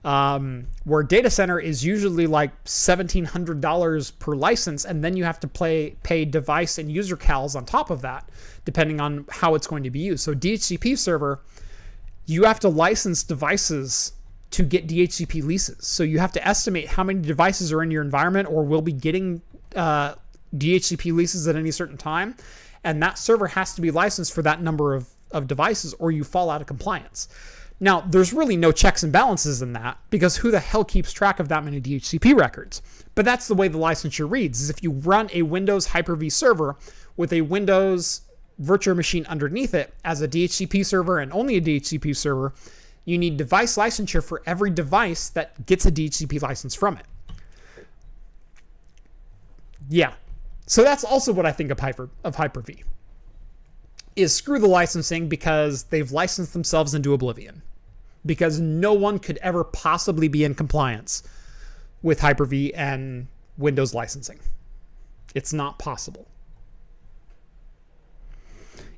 Um, where data center is usually like $1,700 per license, and then you have to play, pay device and user cals on top of that, depending on how it's going to be used. So, DHCP server, you have to license devices to get DHCP leases. So, you have to estimate how many devices are in your environment or will be getting uh, DHCP leases at any certain time. and that server has to be licensed for that number of, of devices or you fall out of compliance. Now, there's really no checks and balances in that because who the hell keeps track of that many DHCP records? But that's the way the licensure reads is if you run a Windows Hyper-V server with a Windows virtual machine underneath it as a DHCP server and only a DHCP server, you need device licensure for every device that gets a DHCP license from it. Yeah. So that's also what I think of Hyper of Hyper-V. Is screw the licensing because they've licensed themselves into oblivion. Because no one could ever possibly be in compliance with Hyper-V and Windows licensing. It's not possible.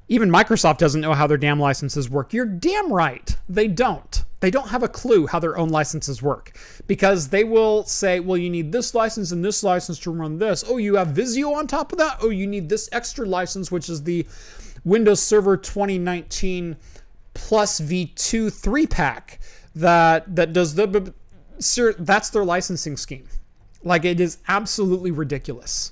Even Microsoft doesn't know how their damn licenses work. You're damn right. They don't. They don't have a clue how their own licenses work because they will say, well, you need this license and this license to run this. Oh, you have Visio on top of that? Oh, you need this extra license, which is the Windows Server 2019 plus V2 three pack that that does the sir, that's their licensing scheme. Like it is absolutely ridiculous.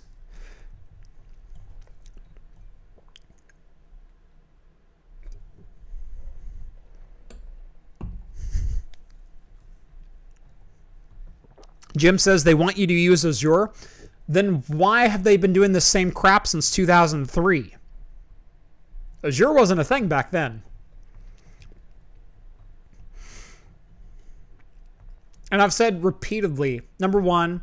Jim says they want you to use Azure. Then why have they been doing the same crap since 2003? Azure wasn't a thing back then. And I've said repeatedly number one,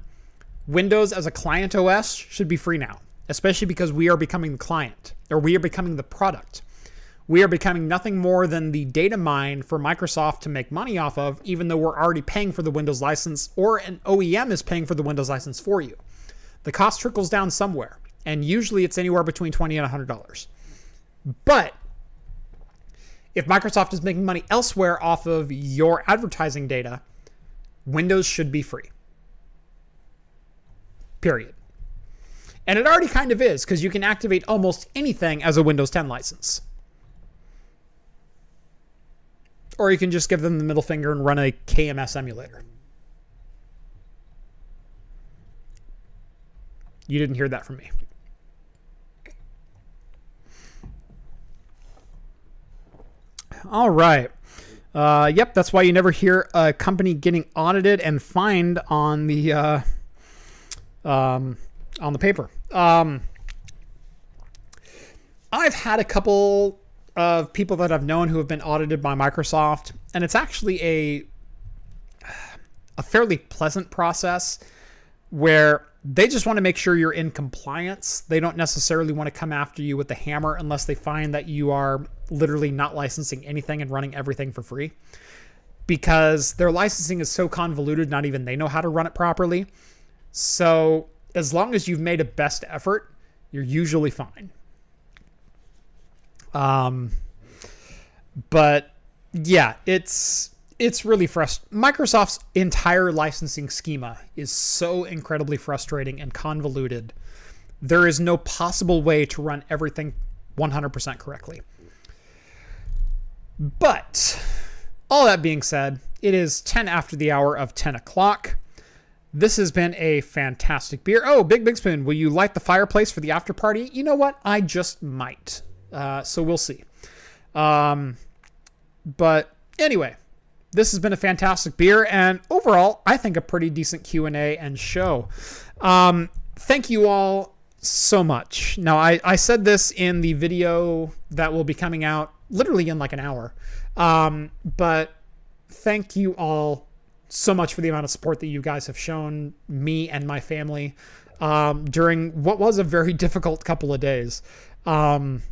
Windows as a client OS should be free now, especially because we are becoming the client or we are becoming the product we are becoming nothing more than the data mine for Microsoft to make money off of, even though we're already paying for the Windows license or an OEM is paying for the Windows license for you. The cost trickles down somewhere, and usually it's anywhere between 20 and $100. But if Microsoft is making money elsewhere off of your advertising data, Windows should be free. Period. And it already kind of is because you can activate almost anything as a Windows 10 license. Or you can just give them the middle finger and run a KMS emulator. You didn't hear that from me. All right. Uh, yep, that's why you never hear a company getting audited and fined on the uh, um, on the paper. Um, I've had a couple of people that I've known who have been audited by Microsoft, and it's actually a a fairly pleasant process where they just want to make sure you're in compliance. They don't necessarily want to come after you with the hammer unless they find that you are literally not licensing anything and running everything for free. Because their licensing is so convoluted, not even they know how to run it properly. So, as long as you've made a best effort, you're usually fine. Um, but yeah, it's it's really frustrating. Microsoft's entire licensing schema is so incredibly frustrating and convoluted. There is no possible way to run everything 100% correctly. But all that being said, it is 10 after the hour of 10 o'clock. This has been a fantastic beer. Oh, Big Big Spoon, will you light the fireplace for the after party? You know what? I just might. Uh, so we'll see. Um, but anyway, this has been a fantastic beer, and overall, I think a pretty decent Q and A and show. Um, thank you all so much. Now, I, I said this in the video that will be coming out literally in like an hour, um, but thank you all so much for the amount of support that you guys have shown me and my family um, during what was a very difficult couple of days. Um,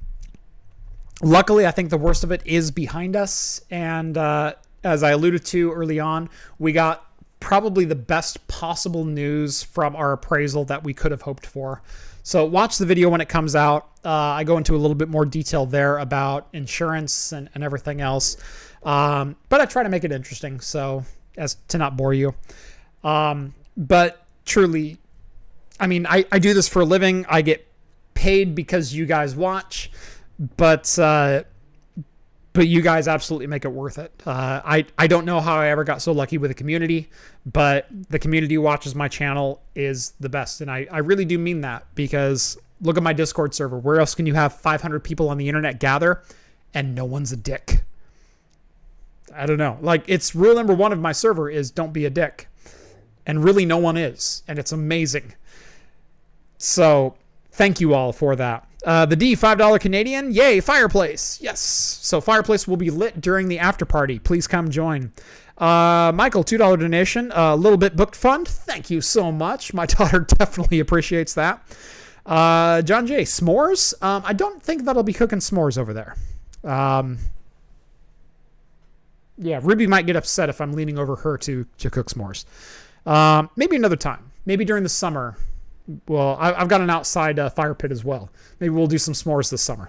luckily, I think the worst of it is behind us. And uh, as I alluded to early on, we got probably the best possible news from our appraisal that we could have hoped for. So watch the video when it comes out. Uh, I go into a little bit more detail there about insurance and, and everything else. Um, but I try to make it interesting so as to not bore you. Um, but truly, I mean, I, I do this for a living. I get paid because you guys watch but uh, but you guys absolutely make it worth it. Uh, I I don't know how I ever got so lucky with the community, but the community watches my channel is the best, and I I really do mean that because Look at my Discord server. Where else can you have 500 people on the internet gather and no one's a dick? I don't know. Like it's rule number 1 of my server is don't be a dick. And really no one is, and it's amazing. So, thank you all for that. Uh, the D, $5 Canadian. Yay, fireplace. Yes. So, fireplace will be lit during the after party. Please come join. Uh, Michael, $2 donation. A uh, little bit booked fund. Thank you so much. My daughter definitely appreciates that. Uh, John J, s'mores. Um, I don't think that'll be cooking s'mores over there. Um, yeah, Ruby might get upset if I'm leaning over her to, to cook s'mores. Um, maybe another time. Maybe during the summer. Well, I, have got an outside uh, fire pit as well. Maybe we'll do some s'mores this summer.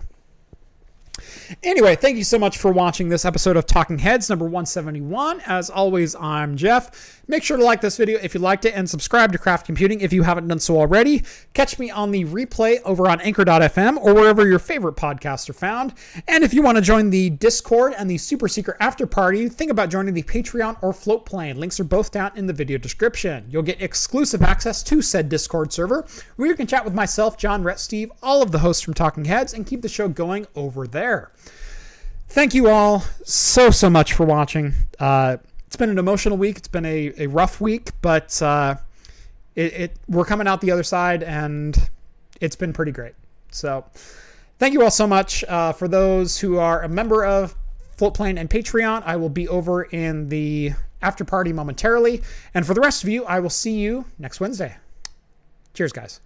Anyway, thank you so much for watching this episode of Talking Heads number 171. As always, I'm Jeff. Make sure to like this video if you liked it and subscribe to Craft Computing if you haven't done so already. Catch me on the replay over on Anchor.fm or wherever your favorite podcasts are found. And if you want to join the Discord and the super secret after party, think about joining the Patreon or Floatplane. Links are both down in the video description. You'll get exclusive access to said Discord server where you can chat with myself, John, Rhett, Steve, all of the hosts from Talking Heads, and keep the show going over there. Thank you all so, so much for watching. Uh, it's been an emotional week. It's been a, a rough week, but uh, it, it, we're coming out the other side, and it's been pretty great. So, thank you all so much. Uh, for those who are a member of Floatplane and Patreon, I will be over in the after party momentarily. And for the rest of you, I will see you next Wednesday. Cheers, guys.